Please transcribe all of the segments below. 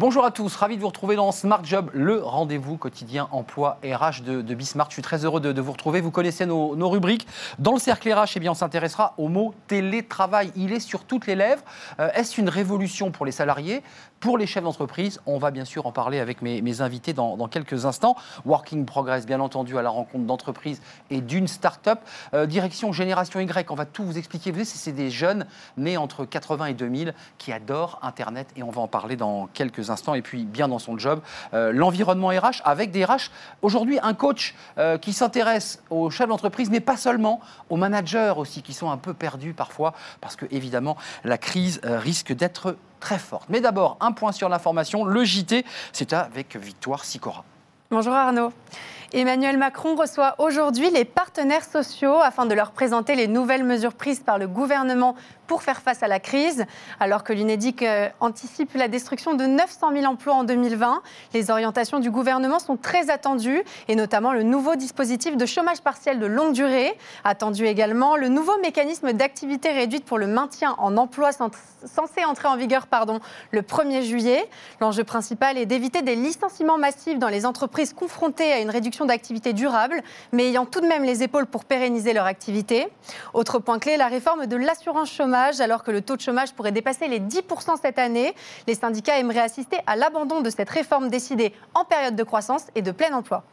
Bonjour à tous, ravi de vous retrouver dans Smart Job, le rendez-vous quotidien emploi RH de, de Bismart. Je suis très heureux de, vous retrouver. Vous connaissez nos, rubriques. Dans le cercle RH, eh bien, on s'intéressera au mot télétravail. Il est sur toutes les lèvres. Euh, est-ce une révolution pour les salariés? Pour les chefs d'entreprise, on va bien sûr en parler avec mes, invités dans, quelques instants. Working Progress, bien entendu, à la rencontre d'entreprises et d'une start-up. Euh, direction Génération Y, on va tout vous expliquer. Vous savez, c'est des jeunes nés entre 80 et 2000 qui adorent Internet et on va en parler dans quelques instants. Et puis, bien dans son job, euh, l'environnement RH avec des RH. Aujourd'hui, un coach euh, qui s'intéresse aux chefs d'entreprise, mais pas seulement, aux managers aussi, qui sont un peu perdus parfois, parce que évidemment, la crise risque d'être très forte. Mais d'abord, un point sur l'information. Le JT, c'est avec Victoire Sicora. Bonjour Arnaud. Emmanuel Macron reçoit aujourd'hui les partenaires sociaux afin de leur présenter les nouvelles mesures prises par le gouvernement pour faire face à la crise. Alors que l'UNEDIC euh, anticipe la destruction de 900 000 emplois en 2020, les orientations du gouvernement sont très attendues, et notamment le nouveau dispositif de chômage partiel de longue durée. Attendu également le nouveau mécanisme d'activité réduite pour le maintien en emploi censé entrer en vigueur pardon, le 1er juillet. L'enjeu principal est d'éviter des licenciements massifs dans les entreprises confrontées à une réduction d'activité durable, mais ayant tout de même les épaules pour pérenniser leur activité. Autre point clé, la réforme de l'assurance chômage alors que le taux de chômage pourrait dépasser les 10% cette année. Les syndicats aimeraient assister à l'abandon de cette réforme décidée en période de croissance et de plein emploi.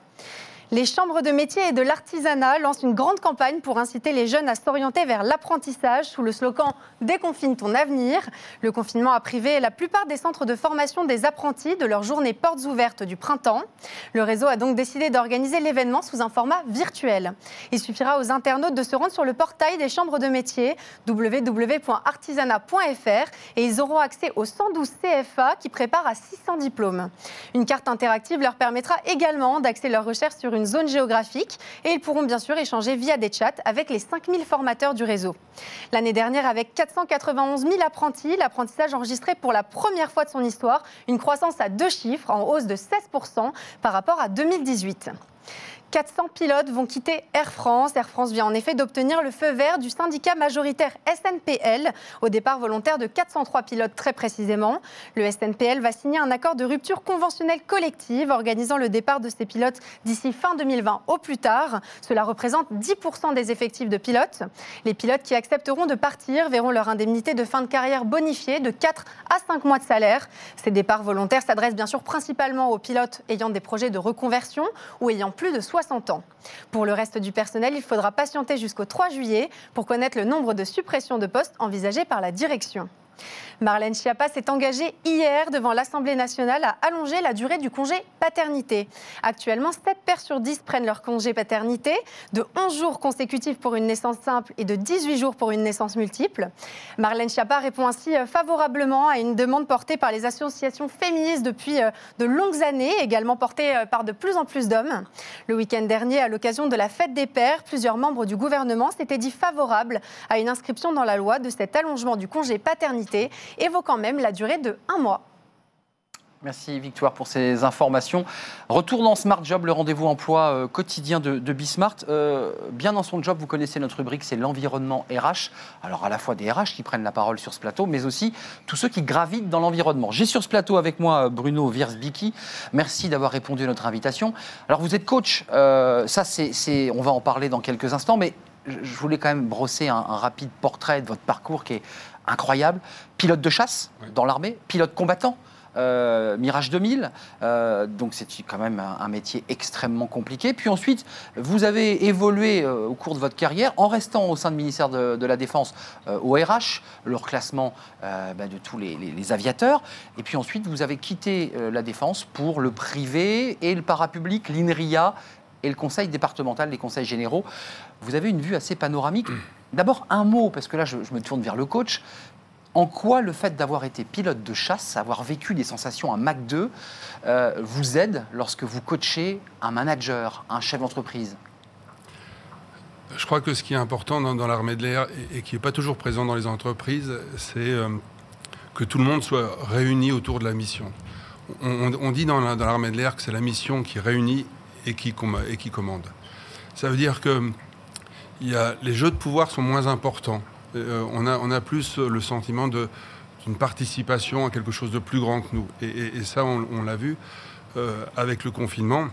Les chambres de métier et de l'artisanat lancent une grande campagne pour inciter les jeunes à s'orienter vers l'apprentissage sous le slogan Déconfine ton avenir. Le confinement a privé la plupart des centres de formation des apprentis de leur journée portes ouvertes du printemps. Le réseau a donc décidé d'organiser l'événement sous un format virtuel. Il suffira aux internautes de se rendre sur le portail des chambres de métier www.artisanat.fr et ils auront accès aux 112 CFA qui préparent à 600 diplômes. Une carte interactive leur permettra également d'axer leurs recherches sur une zone géographique et ils pourront bien sûr échanger via des chats avec les 5000 formateurs du réseau. L'année dernière, avec 491 000 apprentis, l'apprentissage enregistré pour la première fois de son histoire une croissance à deux chiffres en hausse de 16% par rapport à 2018. 400 pilotes vont quitter Air France. Air France vient en effet d'obtenir le feu vert du syndicat majoritaire SNPL au départ volontaire de 403 pilotes très précisément. Le SNPL va signer un accord de rupture conventionnelle collective organisant le départ de ces pilotes d'ici fin 2020 au plus tard. Cela représente 10% des effectifs de pilotes. Les pilotes qui accepteront de partir verront leur indemnité de fin de carrière bonifiée de 4 à 5 mois de salaire. Ces départs volontaires s'adressent bien sûr principalement aux pilotes ayant des projets de reconversion ou ayant plus de 60 Pour le reste du personnel, il faudra patienter jusqu'au 3 juillet pour connaître le nombre de suppressions de postes envisagées par la direction. Marlène Schiappa s'est engagée hier devant l'Assemblée nationale à allonger la durée du congé paternité. Actuellement, 7 pères sur 10 prennent leur congé paternité, de 11 jours consécutifs pour une naissance simple et de 18 jours pour une naissance multiple. Marlène Schiappa répond ainsi euh, favorablement à une demande portée par les associations féministes depuis euh, de longues années, également portée euh, par de plus en plus d'hommes. Le week-end dernier, à l'occasion de la fête des pères, plusieurs membres du gouvernement s'étaient dit favorables à une inscription dans la loi de cet allongement du congé paternité évoquant même la durée de un mois. Merci Victoire pour ces informations. Retour dans Smart Job, le rendez-vous emploi euh, quotidien de, Bismart. Euh, bien dans son job, vous connaissez notre rubrique, c'est l'environnement RH. Alors à la fois des RH qui prennent la parole sur ce plateau, mais aussi tous ceux qui gravitent dans l'environnement. J'ai sur ce plateau avec moi euh, Bruno Wiersbicki. Merci d'avoir répondu à notre invitation. Alors vous êtes coach, ça c'est, on va en parler dans quelques instants, mais je voulais quand même brosser un, un rapide portrait de votre parcours qui est incroyable. Pilote de chasse dans l'armée, pilote combattant. Euh, Mirage 2000, euh, donc c'est quand même un, métier extrêmement compliqué. Puis ensuite, vous avez évolué euh, au cours de votre carrière en restant au sein du ministère de, la Défense au RH, le reclassement bah, de tous les, les, aviateurs. Et puis ensuite, vous avez quitté la Défense pour le privé et le parapublic, l'INRIA et le conseil départemental, les conseils généraux. Vous avez une vue assez panoramique. D'abord, un mot, parce que là, je, me tourne vers le coach. En quoi le fait d'avoir été pilote de chasse, avoir vécu des sensations à Mac 2, euh, vous aide lorsque vous coachez un manager, un chef d'entreprise? Je crois que ce qui est important dans, l'armée de l'air et, qui n'est pas toujours présent dans les entreprises, c'est euh, que tout le monde soit réuni autour de la mission. On, dit dans l'armée de l'air que c'est la mission qui réunit et qui, et qui commande. Ça veut dire que il y a, les jeux de pouvoir sont moins importants. Euh, on, a, on a plus le sentiment de une participation à quelque chose de plus grand que nous. Et, ça, on, l'a vu euh, avec le confinement.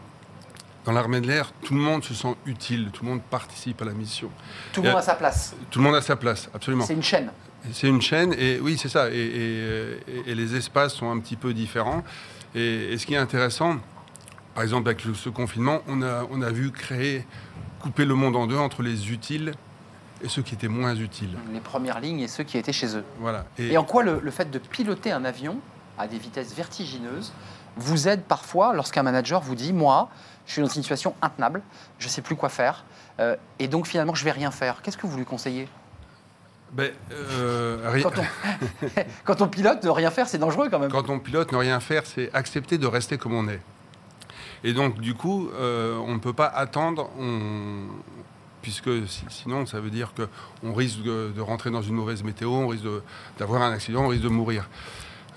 Dans l'armée de l'air, tout le monde se sent utile, tout le monde participe à la mission. Tout le monde a sa place. Tout le monde a sa place, absolument. C'est une chaîne. C'est une chaîne, et oui, c'est ça. Et, les espaces sont un petit peu différents. Et, ce qui est intéressant, par exemple, avec ce confinement, on a, on a vu créer, couper le monde en deux entre les utiles et ceux qui étaient moins utiles. Les premières lignes et ceux qui étaient chez eux. Voilà. Et, en quoi le, fait de piloter un avion à des vitesses vertigineuses vous aide parfois lorsqu'un manager vous dit Moi, je suis dans une situation intenable, je ne sais plus quoi faire, euh, et donc finalement, je ne vais rien faire. Qu'est-ce que vous lui conseillez? Ben, euh, quand, on... quand, on... pilote, ne rien faire, c'est dangereux quand même. Quand on pilote, ne rien faire, c'est accepter de rester comme on est. Et donc, du coup, euh, on ne peut pas attendre, puisque sinon, ça veut dire qu'on risque de, rentrer dans une mauvaise météo, on risque d'avoir un accident, on risque de mourir.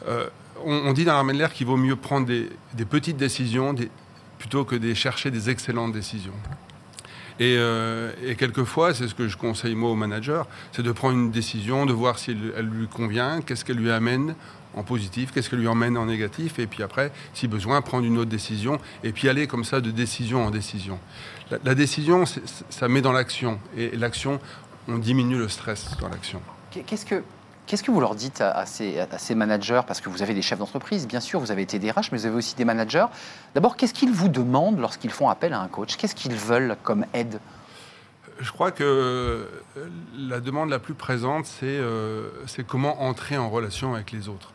Euh, on, dit dans l'armée de l'air qu'il vaut mieux prendre des, petites décisions plutôt que de chercher des excellentes décisions. Euh, et, quelquefois, c'est ce que je conseille moi au manager, c'est de prendre une décision, de voir si elle lui convient, qu'est-ce qu'elle lui amène en positif, qu'est-ce qu'elle lui emmène en négatif, et puis après, si besoin, prendre une autre décision, et puis aller comme ça de décision en décision. La, décision, ça met dans l'action, et l'action, on diminue le stress dans l'action. Qu'est-ce que, Qu'est-ce que vous leur dites à, ces, à, ces, managers? Parce que vous avez des chefs d'entreprise, bien sûr, vous avez été des RH, mais vous avez aussi des managers. D'abord, qu'est-ce qu'ils vous demandent lorsqu'ils font appel à un coach? Qu'est-ce qu'ils veulent comme aide? Je crois que la demande la plus présente, c'est euh, comment entrer en relation avec les autres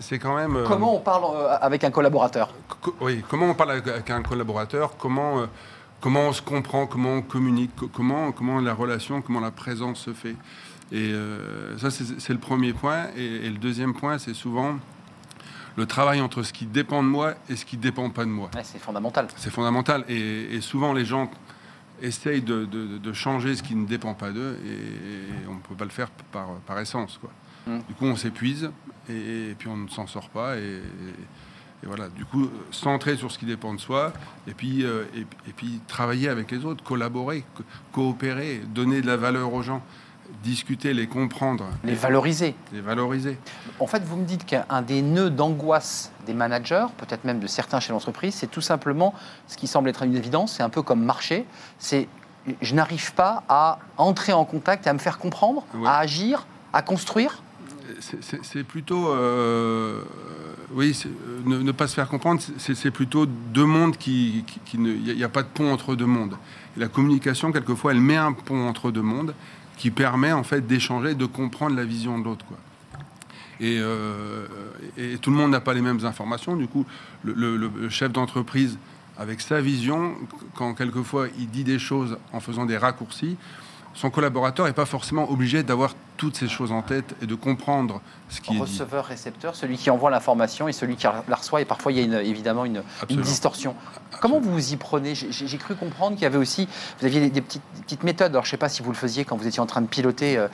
c'est quand même. Euh, comment on parle euh, avec un collaborateur? Oui, comment on parle avec un collaborateur? Comment, euh, comment on se comprend? Comment on communique? Comment, comment la relation, comment la présence se fait? Et ça, c'est le premier point. Et, le deuxième point, c'est souvent le travail entre ce qui dépend de moi et ce qui ne dépend pas de moi. c'est fondamental. C'est fondamental. Et, souvent, les gens essayent de, de, changer ce qui ne dépend pas d'eux et, on ne peut pas le faire par, par essence. Quoi. Mm. Du coup, on s'épuise et, puis on ne s'en sort pas. Et, voilà, du coup, centrer sur ce qui dépend de soi et puis, euh, et, puis travailler avec les autres, collaborer, coopérer, donner de la valeur aux gens discuter, les comprendre. Les valoriser. Les valoriser. En fait, vous me dites qu'un des nœuds d'angoisse des managers, peut-être même de certains chez l'entreprise, c'est tout simplement ce qui semble être une évidence, c'est un peu comme marcher, c'est je n'arrive pas à entrer en contact, à me faire comprendre, à agir, à construire c'est plutôt. Euh, oui, euh, ne, pas se faire comprendre, c'est plutôt deux mondes qui. Il n'y a, pas de pont entre deux mondes. la communication, quelquefois, elle met un pont entre deux mondes qui permet en fait d'échanger, de comprendre la vision de l'autre. Et, euh, et, tout le monde n'a pas les mêmes informations. Du coup, le chef d'entreprise, avec sa vision, quand quelquefois il dit des choses en faisant des raccourcis, son collaborateur n'est pas forcément obligé d'avoir toutes ces choses en tête et de comprendre ce qui est Receveur, récepteur, celui qui envoie l'information et celui qui la reçoit. Et parfois, il y a évidemment une, distorsion. Comment vous vous y prenez? J'ai cru comprendre qu'il y avait aussi, vous aviez des, petites, petites, méthodes. Alors, je ne sais pas si vous le faisiez quand vous étiez en train de piloter euh,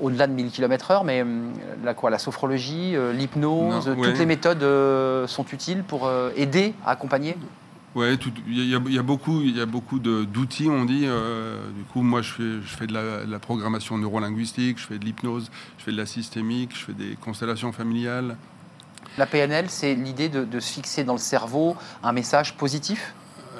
au-delà de 1000 km/h, mais hum, la, quoi, la sophrologie, euh, l'hypnose, toutes les méthodes euh, sont utiles pour aider à accompagner? Oui, il y, a beaucoup, il y a beaucoup d'outils, on dit. Euh, du coup, moi, je fais, je fais de, la, programmation neurolinguistique, je fais de l'hypnose, je fais de la systémique, je fais des constellations familiales. La PNL, c'est l'idée de, se fixer dans le cerveau un message positif?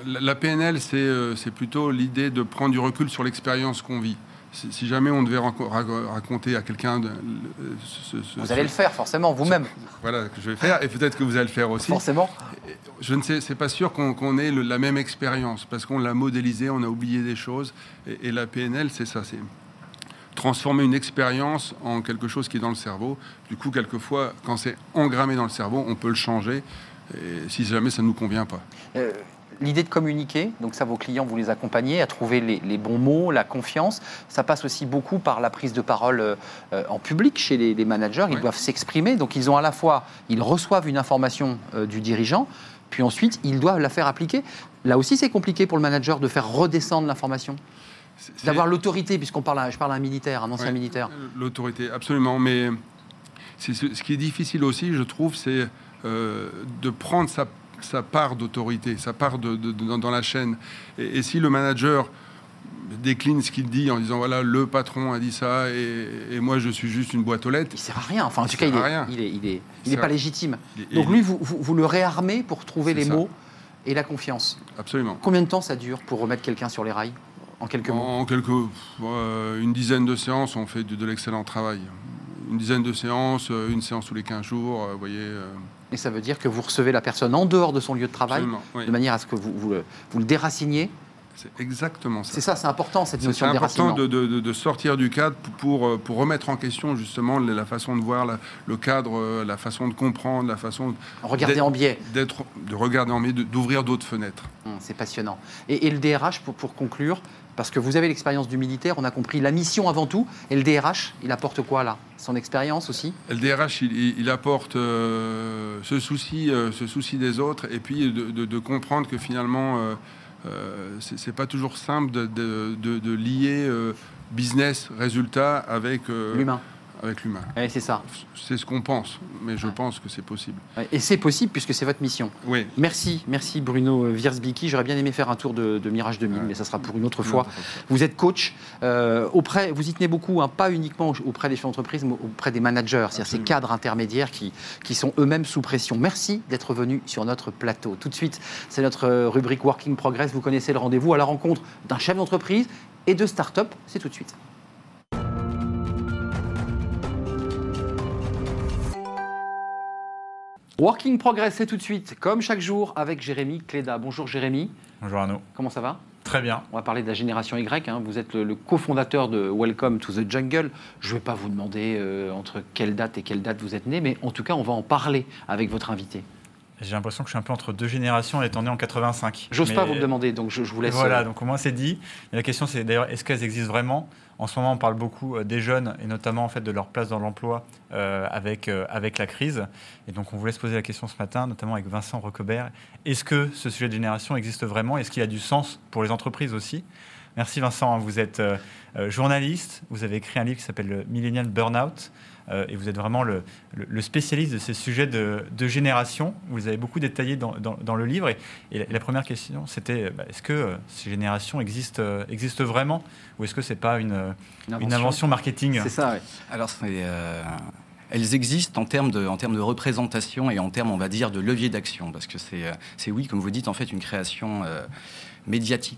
La, PNL, euh, c'est plutôt l'idée de prendre du recul sur l'expérience qu'on vit si jamais on devait raconter à quelqu'un... vous allez le faire, forcément, vous-même. Voilà, que je vais faire, et peut-être que vous allez le faire aussi. Forcément. Je ne sais, c'est pas sûr qu'on ait la même expérience, parce qu'on l'a modélisé, on a oublié des choses, et, la PNL, c'est ça, c'est transformer une expérience en quelque chose qui est dans le cerveau. Du coup, quelquefois, quand c'est engrammé dans le cerveau, on peut le changer, et si jamais ça ne nous convient pas. Euh, l'idée de communiquer, donc ça, vos clients, vous les accompagnez à trouver les, bons mots, la confiance. Ça passe aussi beaucoup par la prise de parole euh, en public chez les, managers. Ils doivent s'exprimer, donc ils ont à la fois, ils reçoivent une information euh, du dirigeant, puis ensuite ils doivent la faire appliquer. Là aussi, c'est compliqué pour le manager de faire redescendre l'information. D'avoir l'autorité, puisqu'on parle, je parle à un militaire, un ancien militaire. L'autorité, absolument. Mais ce, ce, qui est difficile aussi, je trouve, c'est euh, de prendre sa sa part d'autorité, sa part de, dans la chaîne. Et, si le manager décline ce qu'il dit en disant voilà, le patron a dit ça et, moi je suis juste une boîte aux lettres. Il sert à rien. Enfin, en tout cas, il est, rien. il est, il est, il est pas légitime. Donc lui, vous, vous, vous le réarmez pour trouver les ça. mots et la confiance. Absolument. Combien de temps ça dure pour remettre quelqu'un sur les rails En quelques mots? En quelques, euh, une dizaine de séances, on fait de, de l'excellent travail. Une dizaine de séances, euh, une séance tous les 15 jours, euh, vous voyez. euh, Et ça veut dire que vous recevez la personne en dehors de son lieu de travail, oui. de manière à ce que vous, vous, le, vous le déraciniez. C'est exactement ça. C'est ça, c'est important cette C'est notion de important déracinement. de, de- de sortir du cadre pour, pour, euh, pour remettre en question justement la façon de voir la- le cadre, euh, la façon de comprendre, la façon Regardez d'être- en biais. d'être, de regarder en biais, d'ouvrir d'autres fenêtres. Hum, C'est passionnant. Et, et le DRH, pour, pour conclure, parce que vous avez l'expérience du militaire, on a compris la mission avant tout. Et le DRH, il apporte quoi là? Son expérience aussi? Le DRH, il, apporte euh, ce, souci, euh, ce souci des autres et puis de, de- de comprendre que finalement, euh, euh, c'est pas toujours simple de, de- lier business, résultat avec L'humain. Avec l'humain. C'est ça. C'est ce qu'on pense, mais je Ouais. pense que c'est possible. Et c'est possible puisque c'est votre mission. Oui. Merci, merci Bruno Wiersbicki. J'aurais bien aimé faire un tour de, de Mirage 2000, Ouais. mais ça sera pour une autre fois. Vous êtes coach euh, auprès, vous y tenez beaucoup, hein, pas uniquement auprès des chefs d'entreprise, mais auprès des managers, c'est-à-dire ces cadres intermédiaires qui, qui sont eux-mêmes sous pression. Merci d'être venu sur notre plateau. Tout de suite, c'est notre euh, rubrique Working Progress. Vous connaissez le rendez-vous à la rencontre d'un chef d'entreprise et de start-up. C'est tout de suite. Working Progress, c'est tout de suite, comme chaque jour, avec Jérémy Cléda. Bonjour Jérémy, Bonjour Arnaud. comment ça va? Très bien. on va parler de la génération Y. hein. Vous êtes le, le cofondateur de Welcome to the Jungle. Je ne vais pas vous demander euh, entre quelle date et quelle date vous êtes né, mais en tout cas, on va en parler avec votre invité. J'ai l'impression que je suis un peu entre deux générations étant né en 85. J'ose pas vous le demander, donc je, je vous laisse. Voilà, euh, donc au moins c'est dit. Et la question c'est d'ailleurs est-ce qu'elles existent vraiment? En ce moment on parle beaucoup euh, des jeunes et notamment en fait de leur place dans l'emploi euh, avec, euh, avec la crise. Et donc on voulait se poser la question ce matin, notamment avec Vincent Recobert. Est-ce que ce sujet de génération existe vraiment? Est-ce qu'il a du sens pour les entreprises aussi? Merci Vincent, vous êtes euh, journaliste, vous avez écrit un livre qui s'appelle le Millennial Burnout. Euh, et vous êtes vraiment le, le- le spécialiste de ces sujets de, de génération. Vous avez beaucoup détaillés dans, dans- dans le livre. Et, et la, et la première question, c'était euh, bah, est-ce que euh, ces générations existent, euh, existent vraiment Ou est-ce que c'est pas une, une invention marketing? C'est ça, ouais. Alors, c'est, euh, elles existent en termes, de, en termes de représentation et en termes, on va dire, de levier d'action. Parce que c'est, oui, comme vous dites, en fait, une création euh,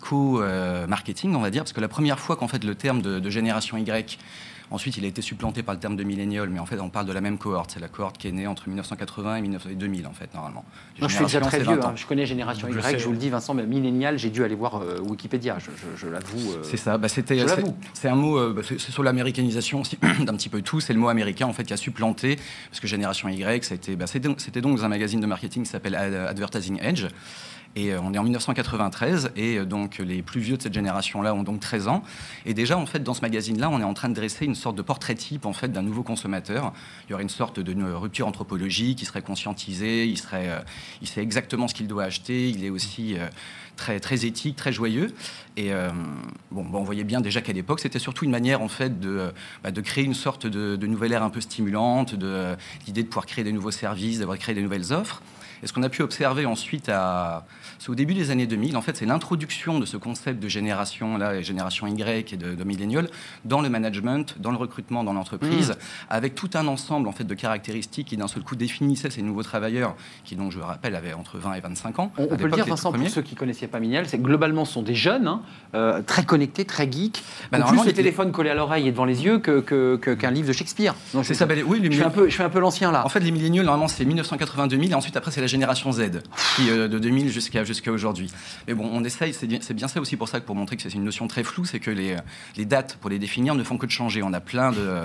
médiatico-marketing, on va dire. Parce que la première fois qu'en fait, le terme de, de génération Y, ensuite, il a été supplanté par le terme de millénial, mais en fait, on parle de la même cohorte. C'est la cohorte qui est née entre 1980 et 1900 et 2000, en fait, normalement. Moi, je suis déjà très vieux. 20 ans. hein. Je connais Génération Je Y, sais, je vous le dis, Vincent, mais millénial, j'ai dû aller voir euh, Wikipédia, je, je- je l'avoue. euh, C'est ça. Bah, c'était, Je c'est, l'avoue. c'est un mot. euh, bah, c'est, c'est sur l'américanisation aussi d'un petit peu tout. C'est le mot américain en fait qui a supplanté parce que Génération Y, ça a été, bah, c'était, c'était donc dans un magazine de marketing qui s'appelle Ad- Advertising Edge. Et euh, on est en 1993 et euh, donc les plus vieux de cette génération-là ont donc 13 ans. Et déjà en fait dans ce magazine-là, on est en train de dresser une sorte de portrait type en fait d'un nouveau consommateur. Il y aurait une sorte de une rupture anthropologique, il serait conscientisé, il serait, euh, il sait exactement ce qu'il doit acheter, il est aussi euh, très très éthique, très joyeux. Et euh, bon, bon, on voyait bien déjà qu'à l'époque, c'était surtout une manière en fait de, euh, bah, de créer une sorte de, de nouvelle ère un peu stimulante, de euh, l'idée de pouvoir créer des nouveaux services, d'avoir créé des nouvelles offres. Et ce qu'on a pu observer ensuite, à, c'est au début des années 2000, en fait, c'est l'introduction de ce concept de génération, là, et génération Y et de, de millénial, dans le management, dans le recrutement, dans l'entreprise, avec tout un ensemble en fait de caractéristiques qui d'un seul coup définissaient ces nouveaux travailleurs, qui donc, je le rappelle, avaient entre 20 et 25 ans. On, peut le dire, Vincent, pour ceux qui ne connaissaient pas Millennial, c'est que globalement, ce sont des jeunes, hein, euh, très connectés, très geeks, Bah, plus le les- téléphone collé à l'oreille et devant les yeux que- que- que- qu'un livre de Shakespeare. Donc, C'est je- ça, bah, oui, les je, suis un peu, je suis un peu l'ancien là. En fait, les milléniaux, normalement, c'est 1980-2000, et ensuite, après, c'est la génération Z, qui, euh, de 2000 jusqu'à jusqu'à aujourd'hui. Mais bon, on essaye, c'est bien, ça aussi pour ça que pour montrer que c'est une notion très floue, c'est que les, les dates, pour les définir, ne font que de changer. On a plein de...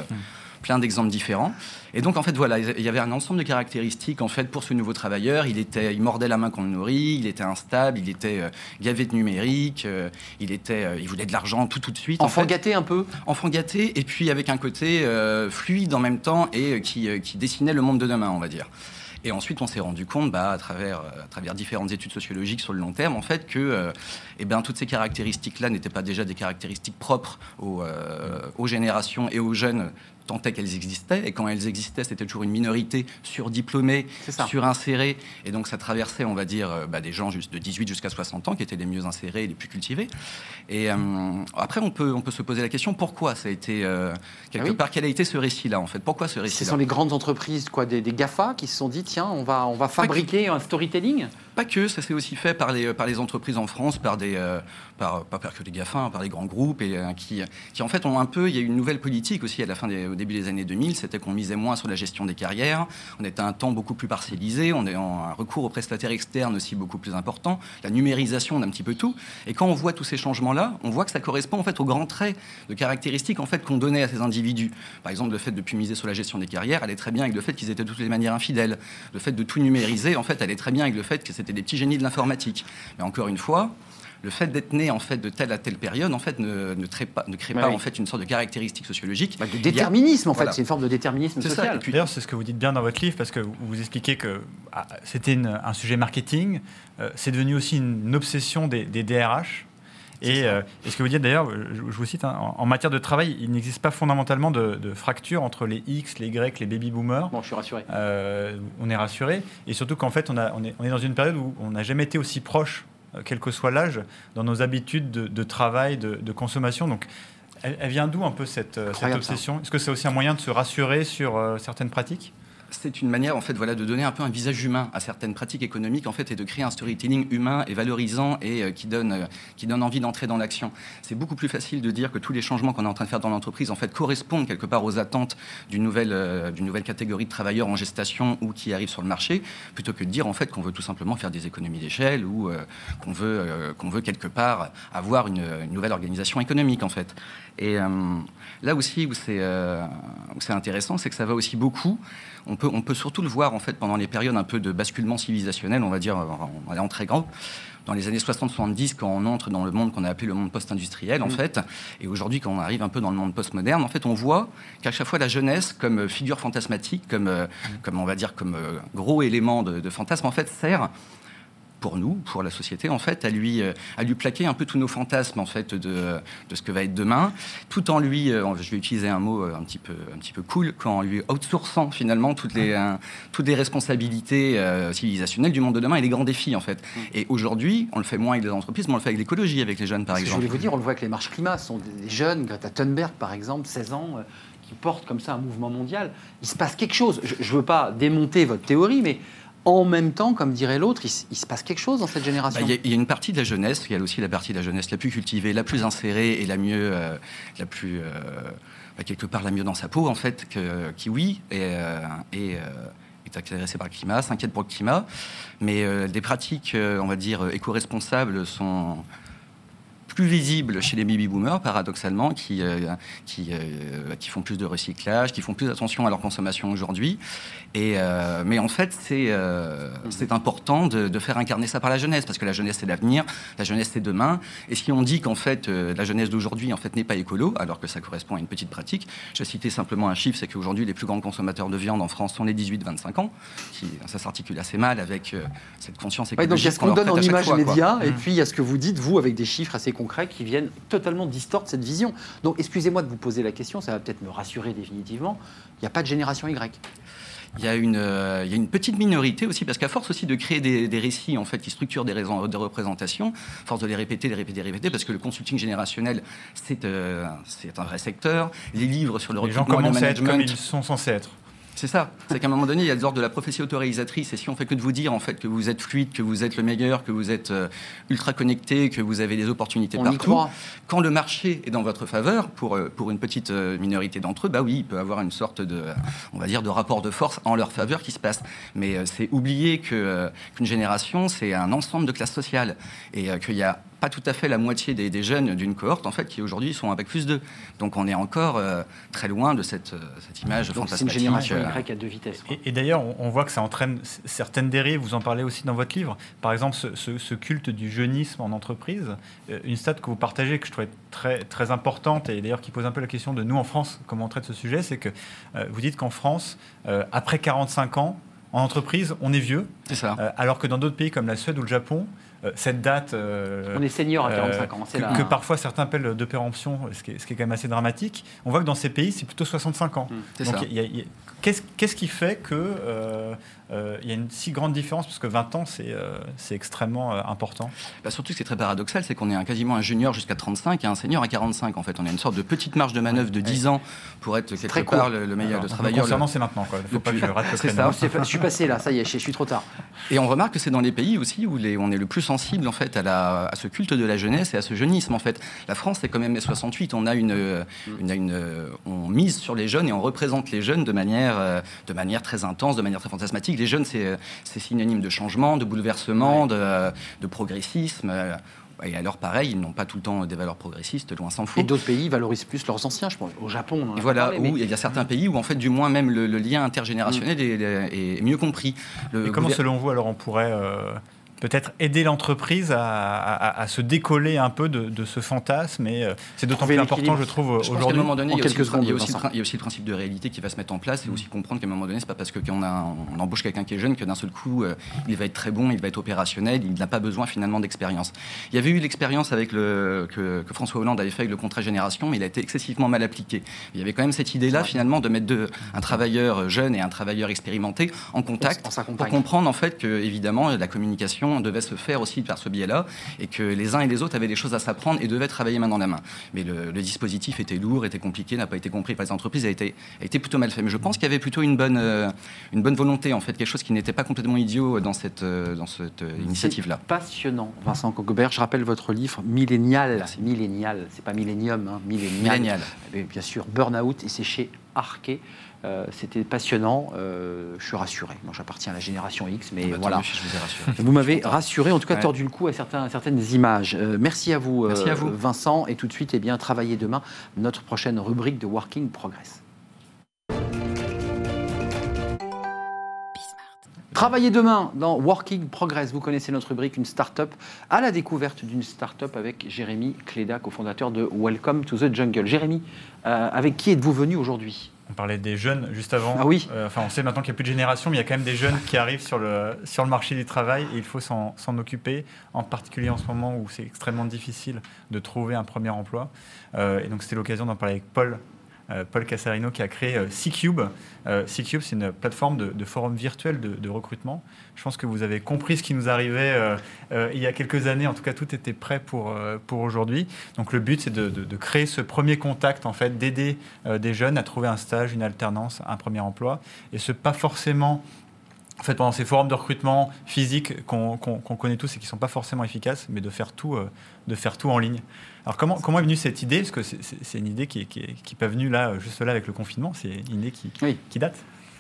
plein d'exemples différents. Et donc, en fait, voilà, il y avait un ensemble de caractéristiques, en fait, pour ce nouveau travailleur. Il, était, il mordait la main qu'on le nourrit, il était instable, il était euh, gavé de numérique, euh, il, était, euh, il voulait de l'argent tout, tout de suite. en Enfant fait gâté un peu enfant gâté et puis avec un côté euh, fluide en même temps et euh, qui, euh, qui dessinait le monde de demain, on va dire. Et ensuite, on s'est rendu compte, bah, à, travers, à travers différentes études sociologiques sur le long terme, en fait, que eh ben, toutes ces caractéristiques-là n'étaient pas déjà des caractéristiques propres aux, aux générations et aux jeunes tant est qu'elles existaient. Et quand elles existaient, c'était toujours une minorité surdiplômée, surinsérée. Et donc, ça traversait, on va dire, euh, bah, des gens de 18 jusqu'à 60 ans qui étaient les mieux insérés et les plus cultivés. Et euh, après, on peut, on peut se poser la question pourquoi ça a été, euh, quelque ah part, quel a été ce récit-là, en fait? Pourquoi ce récit Ce sont les grandes entreprises, quoi, des, GAFA, qui se sont dit tiens, on va, on va fabriquer un storytelling Pas que, ça s'est aussi fait par les, par les entreprises en France, par des, par, pas par que les GAFA, hein, par les grands groupes, et qui, qui en fait ont un peu. Il y a eu une nouvelle politique aussi à la fin des début des années 2000, c'était qu'on misait moins sur la gestion des carrières, on était un temps beaucoup plus parcellisé, on est en un recours aux prestataires externes aussi beaucoup plus important, la numérisation d'un petit peu tout. Et quand on voit tous ces changements-là, on voit que ça correspond en fait aux grands traits de caractéristiques en fait qu'on donnait à ces individus. Par exemple, le fait de plus miser sur la gestion des carrières allait très bien avec le fait qu'ils étaient de toutes les manières infidèles. Le fait de tout numériser, en fait, allait très bien avec le fait que c'était des petits génies de l'informatique. Mais encore une fois, le fait d'être né en fait de telle à telle période en fait ne, ne, crée pas, ne crée pas en fait une sorte de caractéristique sociologique. Bah, de déterminisme en fait, c'est une forme de déterminisme social. D'ailleurs, c'est ce que vous dites bien dans votre livre parce que vous expliquez que ah, c'était un sujet marketing, euh, c'est devenu aussi une, obsession des, DRH. Euh, et, ce que vous dites d'ailleurs, je, vous cite, hein, en, matière de travail, il n'existe pas fondamentalement de, fracture entre les X, les Y, les baby boomers. Bon, je suis rassuré. Euh, on est rassuré. Et surtout qu'en fait, on, a, on, est, on, est, dans une période où on n'a jamais été aussi proche euh, quel que soit l'âge, dans nos habitudes de, travail, de, consommation. Donc, elle, vient d'où un peu cette, euh, cette obsession? Est-ce que c'est aussi un moyen de se rassurer sur euh, certaines pratiques? C'est une manière en fait voilà de donner un peu un visage humain à certaines pratiques économiques en fait et de créer un storytelling humain et valorisant et euh, qui donne euh, qui donne envie d'entrer dans l'action. C'est beaucoup plus facile de dire que tous les changements qu'on est en train de faire dans l'entreprise en fait correspondent quelque part aux attentes d'une nouvelle euh, d'une nouvelle catégorie de travailleurs en gestation ou qui arrivent sur le marché plutôt que de dire en fait qu'on veut tout simplement faire des économies d'échelle ou qu'on veut qu'on veut quelque part avoir une, une, nouvelle organisation économique en fait. Et là aussi où c'est où c'est intéressant, c'est que ça va aussi beaucoup on peut, on peut surtout le voir en fait pendant les périodes un peu de basculement civilisationnel, on va dire, en allant très grand dans les années 60-70, quand on entre dans le monde qu'on a appelé le monde post-industriel, en mm. fait, et aujourd'hui, quand on arrive un peu dans le monde post-moderne, en fait, on voit qu'à chaque fois, la jeunesse, comme figure fantasmatique, comme, euh, mm. comme on va dire, comme euh, gros élément de, de fantasme, en fait, sert pour nous, pour la société, en fait, à lui, euh, à lui plaquer un peu tous nos fantasmes, en fait, de, de ce que va être demain, tout en lui, euh, je vais utiliser un mot euh, un petit peu, un petit peu cool, quand lui outsourçant finalement toutes les, toutes les responsabilités civilisationnelles du monde de demain et les grands défis, en fait. Et aujourd'hui, on le fait moins avec les entreprises, mais on le fait avec l'écologie, avec les jeunes, par exemple. Je voulais vous dire, on le voit avec les marches climat, ce sont des jeunes, Greta Thunberg, par exemple, 16 ans qui portent comme ça un mouvement mondial. Il se passe quelque chose. Je ne veux pas démonter votre théorie, mais en même temps, comme dirait l'autre, il, se passe quelque chose dans cette génération. Bah, il y, a une partie de la jeunesse, il y a aussi la partie de la jeunesse la plus cultivée, la plus insérée et la mieux, euh, la plus, euh, bah, quelque part la mieux dans sa peau, en fait, que, qui oui, et, euh, est intéressée par le climat, s'inquiète pour le climat, mais des pratiques, on va dire, éco-responsables sont plus visibles chez les baby boomers, paradoxalement, qui, euh, qui, euh, qui, font plus de recyclage, qui font plus attention à leur consommation aujourd'hui. Et, euh, mais en fait, c'est c'est important de, de, faire incarner ça par la jeunesse, parce que la jeunesse, c'est l'avenir, la jeunesse, c'est demain. Et si on dit qu'en fait, la jeunesse d'aujourd'hui, en fait, n'est pas écolo, alors que ça correspond à une petite pratique, je vais citer simplement un chiffre, c'est qu'aujourd'hui, les plus grands consommateurs de viande en France sont les 18-25 ans. Qui, ça s'articule assez mal avec cette conscience écologique. donc il y a ce qu'on donne en image média, et mmh. puis il y a ce que vous dites, vous, avec des chiffres assez concrets qui viennent totalement distordre cette vision. Donc, excusez-moi de vous poser la question, ça va peut-être me rassurer définitivement. Il n'y a pas de génération Y. Il y, a une, euh, il y a une petite minorité aussi, parce qu'à force aussi de créer des, récits en fait, qui structurent des raisons de représentation, force de les répéter, les répéter, les répéter, parce que le consulting générationnel, c'est euh, un vrai secteur. Les livres sur le recrutement et le management... comme ils sont censés être. C'est ça. C'est qu'à un moment donné, il y a l'ordre de la prophétie autorisatrice. Et si on fait que de vous dire en fait que vous êtes fluide, que vous êtes le meilleur, que vous êtes euh, ultra connecté, que vous avez des opportunités partout, quand le marché est dans votre faveur, pour, euh, pour une petite euh, minorité d'entre eux, bah oui, il peut avoir une sorte de, on va dire, de rapport de force en leur faveur qui se passe. Mais c'est oublier que qu'une génération, c'est un ensemble de classes sociales et qu'il y a pas tout à fait la moitié des, jeunes d'une cohorte en fait qui aujourd'hui sont avec plus 2. Donc on est encore euh, très loin de cette, euh, cette image Donc C'est une génération euh, Y à deux vitesses. Et, d'ailleurs, on, voit que ça entraîne certaines dérives. Vous en parlez aussi dans votre livre. Par exemple, ce, culte du jeunisme en entreprise. Une stat que vous partagez que je trouvais très, très importante et d'ailleurs qui pose un peu la question de nous en France, comment on traite ce sujet, c'est que vous dites qu'en France, après 45 ans, en entreprise, on est vieux, C'est ça. euh, alors que dans d'autres pays comme la Suède ou le Japon, euh, cette date euh, On est senior à euh, 45 ans. c'est que, la- que parfois certains appellent de péremption, ce qui, est, ce qui est quand même assez dramatique, on voit que dans ces pays, c'est plutôt 65 ans. C'est Donc, ça. il y a- il y a- Qu'est-ce qu'est-ce qui fait que euh, il y a une si grande différence Parce que 20 ans, c'est euh, c'est extrêmement euh, important. Bah, surtout, ce qui est très paradoxal, c'est qu'on est un- quasiment un junior jusqu'à 35 et un senior à 45. En fait, on a une sorte de petite marge de manœuvre de 10 ans pour être quelque très part court. le, le meilleur, le Alors, travailleur. concernant, le- c'est maintenant. quoi. Il ne faut le pas que je rate le ça. Je suis passé là, ça y est, je suis trop tard. Et on remarque que c'est dans les pays aussi où les- on est le plus sensible en fait à, la- à ce culte de la jeunesse et à ce jeunisme. En fait, la France, c'est quand même mai 68. On a une, euh, une- une, on mise sur les jeunes et on représente les jeunes de manière, euh, de manière très intense, de manière très fantasmatique. Les jeunes, c'est euh, c'est synonyme de changement, de bouleversement, de, euh, de progressisme. euh, Et alors, pareil, ils n'ont pas tout le temps des valeurs progressistes, loin s'en faut. Et d'autres pays valorisent plus leurs anciens, je pense. Au Japon, on en a Et voilà, parlé, mais- où il y a certains pays où en fait, du moins même le, le lien intergénérationnel est, est mieux compris. Le Et comment, gouver- selon vous, alors on pourrait euh, peut-être aider l'entreprise à, à- à se décoller un peu de, de ce fantasme Et euh, c'est d'autant plus important, je trouve, Je pense qu'à un aujourd'hui. moment donné, il y a aussi, le, principe de réalité qui va se mettre en place et aussi comprendre qu'à un moment donné, c'est pas parce que quand on, a un- on embauche quelqu'un qui est jeune que d'un seul coup, euh, il va être très bon, il va être opérationnel, il n'a pas besoin finalement d'expérience. Il y avait eu l'expérience avec le que, que François Hollande avait fait avec le contrat génération, mais il a été excessivement mal appliqué. Il y avait quand même cette idée-là finalement de mettre deux, un travailleur jeune et un travailleur expérimenté en contact On pour comprendre en fait que évidemment la communication devait se faire aussi par ce biais-là et que les uns et les autres avaient des choses à s'apprendre et devaient travailler main dans la main. Mais le, le dispositif était lourd, était compliqué, n'a pas été compris par les entreprises, a été, a été plutôt mal fait. Mais je pense qu'il y avait plutôt une bonne, euh, une bonne volonté, en fait, quelque chose qui n'était pas complètement idiot dans cette, euh, dans cette euh, initiative-là. Passionnant, Vincent Cogobert. Je rappelle votre livre Millénial. Millénial, c'est pas millénium, hein, millénial. Millénial. Eh bien sûr, Burnout, et c'est chez Arquet. Euh, C'était passionnant. Euh, je suis rassuré. Moi, j'appartiens à la génération X, mais Ah bah, voilà. vous m'avez rassuré, en tout cas Ouais. tordu le cou à, certains, à certaines images. Euh, merci à vous, Merci à vous. Vincent. Et tout de suite, eh bien, travaillez demain, notre prochaine rubrique de Working Progress. Travaillez demain dans Working Progress. Vous connaissez notre rubrique, une start-up à la découverte d'une start-up avec Jérémy Cléda, cofondateur de Welcome to the Jungle. Jérémy, avec qui êtes-vous venu aujourd'hui? On parlait des jeunes juste avant. Ah oui. Euh, enfin, on sait maintenant qu'il n'y a plus de génération, mais il y a quand même des jeunes qui arrivent sur le, sur le marché du travail et il faut s'en s'en occuper, en particulier en ce moment où c'est extrêmement difficile de trouver un premier emploi. Euh, et donc, c'était l'occasion d'en parler avec Paul. Euh, Paul Casarino qui a créé euh, C-Cube. Euh, C-Cube, c'est une plateforme de, forum virtuel de, recrutement. Je pense que vous avez compris ce qui nous arrivait il y a quelques années. En tout cas, tout était prêt pour, pour aujourd'hui. Donc, le but, c'est de, créer ce premier contact, en fait, d'aider des jeunes à trouver un stage, une alternance, un premier emploi. Et ce, pas forcément en fait, pendant ces forums de recrutement physique qu'on connaît tous et qui ne sont pas forcément efficaces, mais de faire tout, de faire tout en ligne. Alors, comment, comment est venue cette idée? Parce que c'est- une idée qui n'est qui est- qui est pas venue là, euh, juste là avec le confinement, c'est une idée qui, Oui. qui date.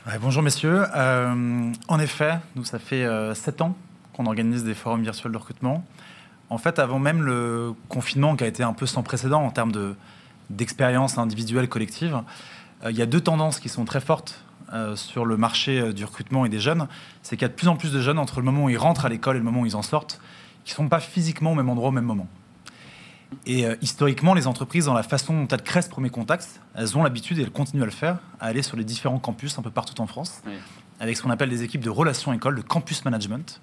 Ouais, bonjour messieurs. Euh, en effet, nous, ça fait euh, sept ans qu'on organise des forums virtuels de recrutement. En fait, avant même le confinement qui a été un peu sans précédent en termes de- d'expérience individuelle collective, euh, il y a deux tendances qui sont très fortes euh, sur le marché euh, du recrutement et des jeunes. C'est qu'il y a de plus en plus de jeunes entre le moment où ils rentrent à l'école et le moment où ils en sortent, qui ne sont pas physiquement au même endroit au même moment. Et euh, historiquement, les entreprises, dans la façon dont elles créent ce premier contact, elles ont l'habitude, et elles continuent à le faire, à aller sur les différents campus un peu partout en France, Oui. avec ce qu'on appelle des équipes de relations école, de campus management.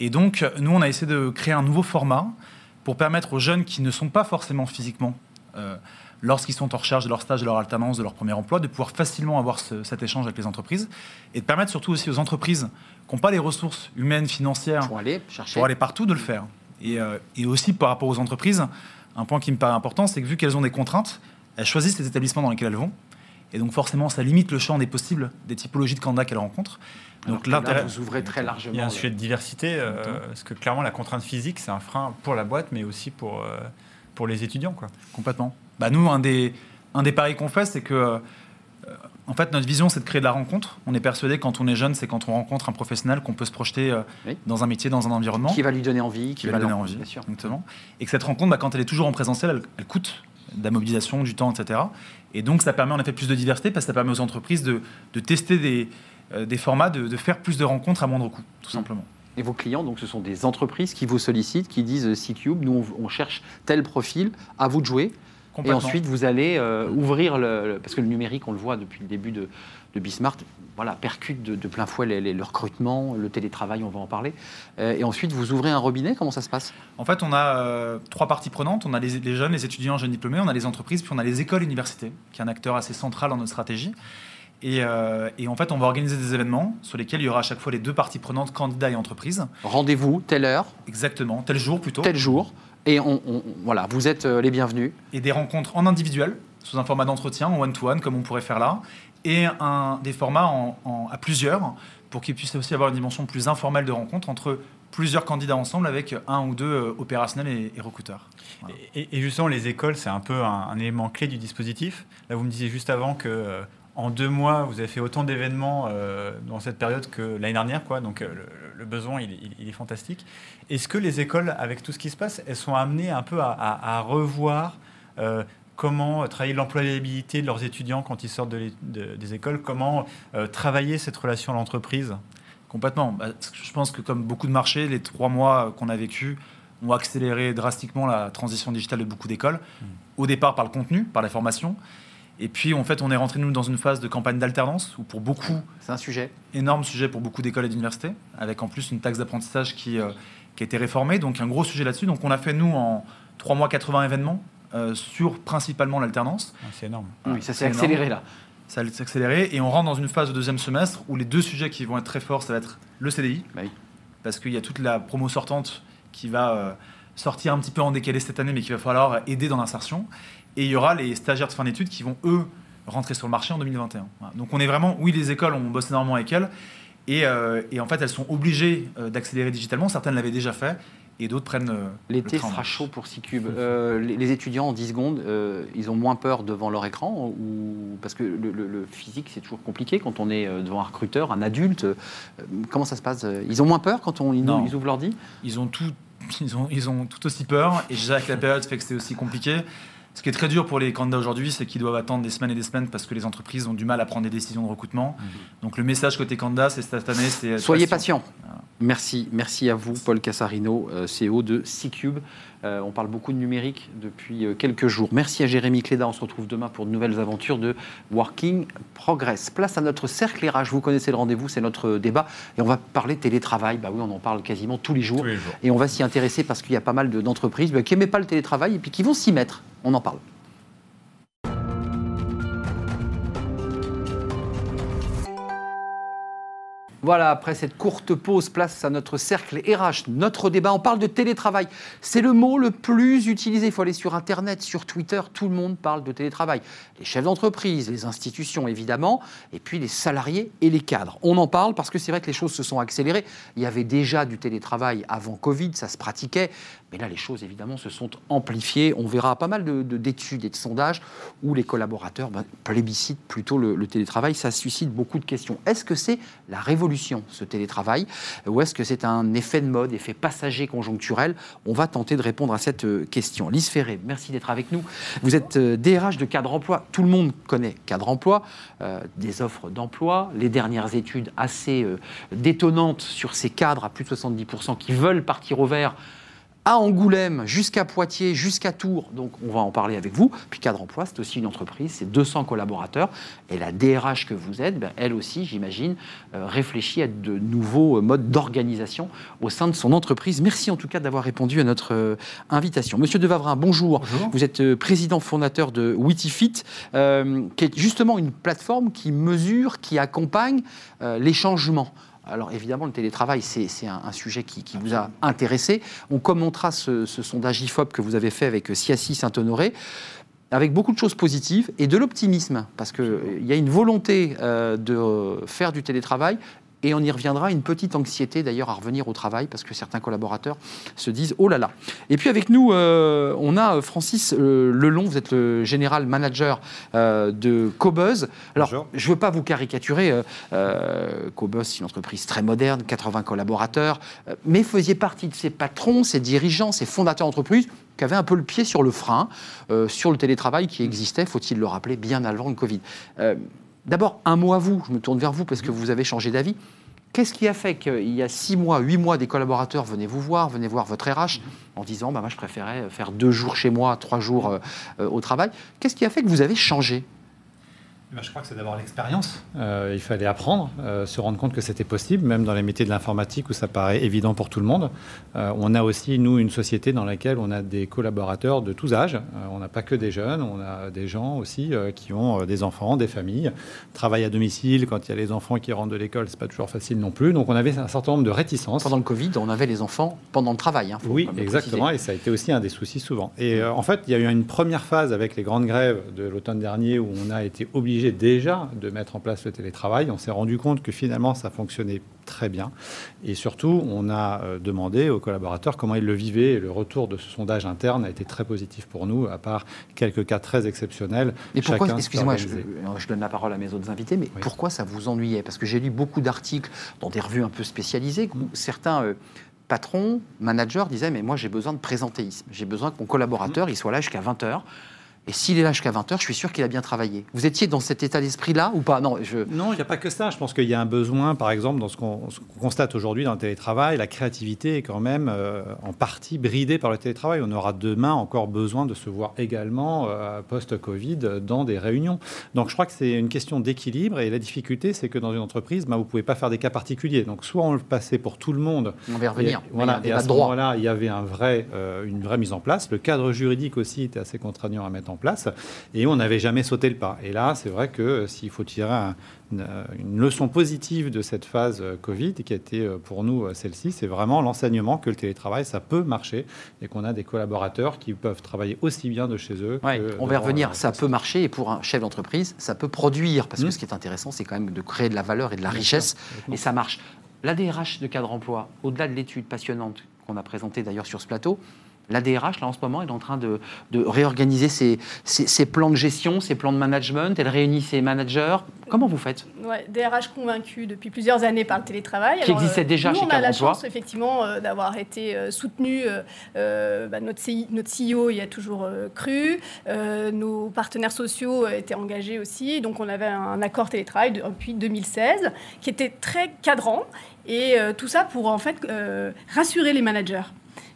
Et donc, nous, on a essayé de créer un nouveau format pour permettre aux jeunes qui ne sont pas forcément physiquement, euh, lorsqu'ils sont en recherche de leur stage, de leur alternance, de leur premier emploi, de pouvoir facilement avoir ce- cet échange avec les entreprises, et de permettre surtout aussi aux entreprises qui n'ont pas les ressources humaines, financières, Pour aller chercher. pour aller partout, de le faire. Et, euh, et aussi par rapport aux entreprises, un point qui me paraît important, c'est que vu qu'elles ont des contraintes, elles choisissent les établissements dans lesquels elles vont. Et donc forcément, ça limite le champ des possibles, des typologies de candidats qu'elles rencontrent. Donc là, vous ouvrez très largement. Il y a un sujet de diversité, euh, parce que clairement, la contrainte physique, c'est un frein pour la boîte, mais aussi pour, euh, pour les étudiants. Quoi. Complètement. Bah, nous, un des, un des paris qu'on fait, c'est que, euh, en fait, notre vision, c'est de créer de la rencontre. On est persuadé, quand on est jeune, c'est quand on rencontre un professionnel qu'on peut se projeter euh, Oui. dans un métier, dans un environnement. Qui va lui donner envie, qui va lui donner envie. Bien sûr. Exactement. Et que cette rencontre, bah, quand elle est toujours en présentiel, elle, elle coûte de la mobilisation, du temps, etc. Et donc, ça permet en effet plus de diversité parce que ça permet aux entreprises de, de tester des, euh, des formats, de, de faire plus de rencontres à moindre coût, tout simplement. Et vos clients, donc, ce sont des entreprises qui vous sollicitent, qui disent euh, C-Cube, nous, on, on cherche tel profil, à vous de jouer. Et ensuite, vous allez euh, ouvrir le, le- Parce que le numérique, on le voit depuis le début de, de Bismart, voilà, percute de, de plein fouet les- les- le recrutement, le télétravail, on va en parler. Euh, et ensuite, vous ouvrez un robinet, comment ça se passe? En fait, on a euh, trois parties prenantes. On a les, les jeunes, les étudiants, jeunes diplômés, on a les entreprises, puis on a les écoles universités, qui est un acteur assez central dans notre stratégie. Et, euh, et en fait, on va organiser des événements sur lesquels il y aura à chaque fois les deux parties prenantes, candidats et entreprises. Rendez-vous, telle heure, Exactement, tel jour plutôt. tel jour. Et on, on- voilà, vous êtes euh, les bienvenus. Et des rencontres en individuel, sous un format d'entretien, en one-to-one, comme on pourrait faire là. Et un, des formats en- en- à plusieurs, pour qu'il puisse aussi avoir une dimension plus informelle de rencontre entre plusieurs candidats ensemble avec un ou deux euh, opérationnels et, et recruteurs. Voilà. Et, et justement, les écoles, c'est un peu un, un élément clé du dispositif. Là, vous me disiez juste avant que euh, en deux mois, vous avez fait autant d'événements euh, dans cette période que l'année dernière, quoi. Donc euh, le, le besoin, il, est- il- il est fantastique. Est-ce que les écoles, avec tout ce qui se passe, elles sont amenées un peu à, à- à revoir euh, comment travailler l'employabilité de leurs étudiants quand ils sortent de l'é- de- des écoles, comment travailler cette relation à l'entreprise? Complètement. Bah, je pense que comme beaucoup de marchés, les trois mois qu'on a vécu ont accéléré drastiquement la transition digitale de beaucoup d'écoles. Au départ par le contenu, par la formation. Et puis en fait, on est rentré nous dans une phase de campagne d'alternance où pour beaucoup, C'est un sujet. énorme sujet pour beaucoup d'écoles et d'universités, avec en plus une taxe d'apprentissage qui, euh, qui a été réformée, donc un gros sujet là-dessus. Donc on a fait nous en trois mois 80 événements euh, sur principalement l'alternance. Ah, C'est énorme. Oui, ça s'est énorme. accéléré là. Ça va s'accélérer et on rentre dans une phase de deuxième semestre où les deux sujets qui vont être très forts, ça va être le CDI, Bah oui. parce qu'il y a toute la promo sortante qui va euh, sortir un petit peu en décalé cette année, mais qu'il va falloir aider dans l'insertion. Et il y aura les stagiaires de fin d'études qui vont, eux, rentrer sur le marché en 2021. Voilà. Donc on est vraiment, oui, les écoles, on bosse énormément avec elles, et, euh, et en fait, elles sont obligées euh, d'accélérer digitalement. Certaines l'avaient déjà fait, et d'autres prennent euh, L'été sera chaud pour C-Cube. Euh, les, les étudiants, en 10 secondes, euh, ils ont moins peur devant leur écran ou... Parce que le, le- le physique, c'est toujours compliqué quand on est devant un recruteur, un adulte. Comment ça se passe Ils ont moins peur quand on, ils, ils ouvrent l'ordi? Ils ont tout, ils ont, ils ont tout aussi peur. Et déjà que la période fait que c'est aussi compliqué. Ce qui est très dur pour les candidats aujourd'hui, c'est qu'ils doivent attendre des semaines et des semaines parce que les entreprises ont du mal à prendre des décisions de recrutement. Donc le message côté candidat, c'est cette année, c'est être Soyez patient. patient. Merci, merci à vous, Paul Cassarino, euh, CEO de C-Cube. Euh, on parle beaucoup de numérique depuis euh, quelques jours. Merci à Jérémy Cléda. On se retrouve demain pour de nouvelles aventures de Working Progress. Place à notre cercle RH. Vous connaissez le rendez-vous, c'est notre débat. Et on va parler télétravail. Bah oui, on en parle quasiment tous les jours. Tous les jours. Et on va s'y intéresser parce qu'il y a pas mal de- d'entreprises bah, qui n'aimaient pas le télétravail et puis qui vont s'y mettre. On en parle. Voilà, après cette courte pause, place à notre cercle RH, notre débat. On parle de télétravail. C'est le mot le plus utilisé. Il faut aller sur Internet, sur Twitter. Tout le monde parle de télétravail. Les chefs d'entreprise, les institutions, évidemment, et puis les salariés et les cadres. On en parle parce que c'est vrai que les choses se sont accélérées. Il y avait déjà du télétravail avant Covid, ça se pratiquait. Mais là, les choses, évidemment, se sont amplifiées. On verra pas mal de- de- d'études et de sondages où les collaborateurs ben, plébiscitent plutôt le, télétravail. Ça suscite beaucoup de questions. Est-ce que c'est la révolution, ce télétravail? Ou est-ce que c'est un effet de mode, effet passager conjoncturel? On va tenter de répondre à cette euh, question. Lise Ferré, merci d'être avec nous. Vous êtes euh, DRH de Cadre Emploi. Tout le monde connaît Cadre Emploi, euh, des offres d'emploi, les dernières études assez euh, détonnantes sur ces cadres à plus de 70% qui veulent partir au vert à Angoulême, jusqu'à Poitiers, jusqu'à Tours. Donc, on va en parler avec vous. Puis, Cadre Emploi, c'est aussi une entreprise, c'est 200 collaborateurs. Et la DRH que vous êtes, ben, elle aussi, j'imagine, euh, réfléchit à de nouveaux euh, modes d'organisation au sein de son entreprise. Merci en tout cas d'avoir répondu à notre euh, invitation. Monsieur Devavrin, bonjour. Bonjour. Vous êtes président fondateur de Witifit, euh, qui est justement une plateforme qui mesure, qui accompagne les changements. Alors évidemment, le télétravail, c'est un, sujet qui, vous a intéressé. On commentera ce, sondage IFOP que vous avez fait avec euh, Siassi Saint-Honoré avec beaucoup de choses positives et de l'optimisme, parce qu'il y a une volonté euh, de euh, faire du télétravail, et on y reviendra, une petite anxiété d'ailleurs à revenir au travail, parce que certains collaborateurs se disent « oh là là ». Et puis avec nous, euh, on a Francis euh, Lelon, vous êtes le général manager euh, de Cobuzz. Alors, Bonjour. je ne veux pas vous caricaturer, euh, euh, Cobuzz, c'est une entreprise très moderne, 80 collaborateurs, euh, mais faisiez partie de ces patrons, ces dirigeants, ces fondateurs d'entreprise qui avaient un peu le pied sur le frein, euh, sur le télétravail qui existait, faut-il le rappeler, bien avant le Covid. D'abord, un mot à vous, je me tourne vers vous parce que vous avez changé d'avis. Qu'est-ce qui a fait qu'il y a six mois, huit mois, des collaborateurs venaient vous voir, venaient voir votre RH en disant bah, Moi, je préférais faire deux jours chez moi, trois jours euh, euh, au travail? Qu'est-ce qui a fait que vous avez changé? Ben, je crois que c'est d'abord l'expérience. Euh, il fallait apprendre, euh, se rendre compte que c'était possible, même dans les métiers de l'informatique où ça paraît évident pour tout le monde. Euh, on a aussi, nous, une société dans laquelle on a des collaborateurs de tous âges. on n'a pas que des jeunes, on a des gens aussi qui ont des enfants, des familles, travaillent à domicile. Quand il y a les enfants qui rentrent de l'école, c'est pas toujours facile non plus. Donc on avait un certain nombre de réticences. Pendant le Covid, on avait les enfants pendant le travail. Hein, oui, exactement, et ça a été aussi un des soucis souvent. Et en fait, il y a eu une première phase avec les grandes grèves de l'automne dernier où on a été obligé déjà de mettre en place le télétravail. On s'est rendu compte que finalement, ça fonctionnait très bien. Et surtout, on a euh, demandé aux collaborateurs comment ils le vivaient. Et le retour de ce sondage interne a été très positif pour nous, à part quelques cas très exceptionnels. Et pourquoi, excusez-moi, je, donne la parole à mes autres invités, mais pourquoi ça vous ennuyait? Parce que j'ai lu beaucoup d'articles dans des revues un peu spécialisées où certains... Euh, patrons, managers disaient Mais moi, j'ai besoin de présentéisme. J'ai besoin que mon collaborateur il soit là jusqu'à 20 heures. Et s'il est là jusqu'à 20h, je suis sûr qu'il a bien travaillé. Vous étiez dans cet état d'esprit-là ou pas? Non, je... non, il n'y a pas que ça. Je pense qu'il y a un besoin, par exemple, dans ce qu'on constate aujourd'hui dans le télétravail, la créativité est quand même euh, en partie bridée par le télétravail. On aura demain encore besoin de se voir également euh, post-Covid dans des réunions. Donc je crois que c'est une question d'équilibre et la difficulté, c'est que dans une entreprise, bah, vous ne pouvez pas faire des cas particuliers. Donc soit on le passait pour tout le monde. On va y revenir. Et, voilà, et à ce moment-là, il y avait un vrai, euh, une vraie mise en place. Le cadre juridique aussi était assez contraignant à mettre en place et on n'avait jamais sauté le pas. Et là, c'est vrai que euh, s'il faut tirer euh, une, leçon positive de cette phase euh, Covid, qui a été pour nous celle-ci, c'est vraiment l'enseignement que le télétravail, ça peut marcher et qu'on a des collaborateurs qui peuvent travailler aussi bien de chez eux. on va revenir, ça peut marcher et pour un chef d'entreprise, ça peut produire, parce que mmh. ce qui est intéressant, c'est quand même de créer de la valeur et de la richesse, et ça marche. La DRH de cadre emploi, au-delà de l'étude passionnante qu'on a présentée d'ailleurs sur ce plateau, la DRH, là, en ce moment, est en train de, réorganiser ses, plans de gestion, ses plans de management. Elle réunit ses managers. Comment vous faites? Ouais, DRH convaincu depuis plusieurs années par le télétravail. Qui existait euh, déjà nous, chez On a la chance, effectivement, euh, d'avoir été euh, soutenu. Bah, notre, notre CEO y a toujours cru. nos partenaires sociaux étaient engagés aussi. Donc, on avait un accord télétravail depuis 2016 qui était très cadrant. Et tout ça pour, en fait, rassurer les managers.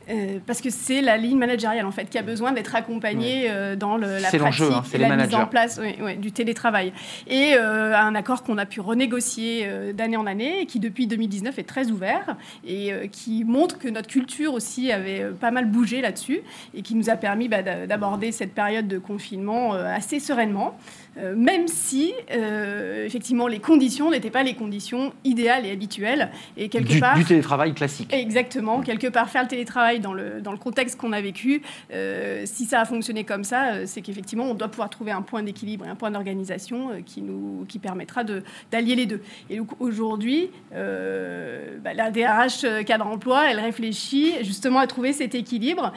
Euh, parce que c'est la ligne managériale en fait qui a besoin d'être accompagnée euh, dans le, la pratique hein, et la mise en place du télétravail. Et euh, un accord qu'on a pu renégocier d'année en année et qui depuis 2019 est très ouvert et qui montre que notre culture aussi avait pas mal bougé là-dessus et qui nous a permis bah, d'aborder cette période de confinement assez sereinement. Euh, même si, euh, effectivement, les conditions n'étaient pas les conditions idéales et habituelles. Et quelque du, part, du télétravail classique. Exactement. Quelque part, faire le télétravail dans le, dans le contexte qu'on a vécu, euh, si ça a fonctionné comme ça, c'est qu'effectivement, on doit pouvoir trouver un point d'équilibre et un point d'organisation qui, nous, qui permettra d'allier les deux. Et donc, aujourd'hui, bah, la DRH cadre emploi, elle réfléchit justement à trouver cet équilibre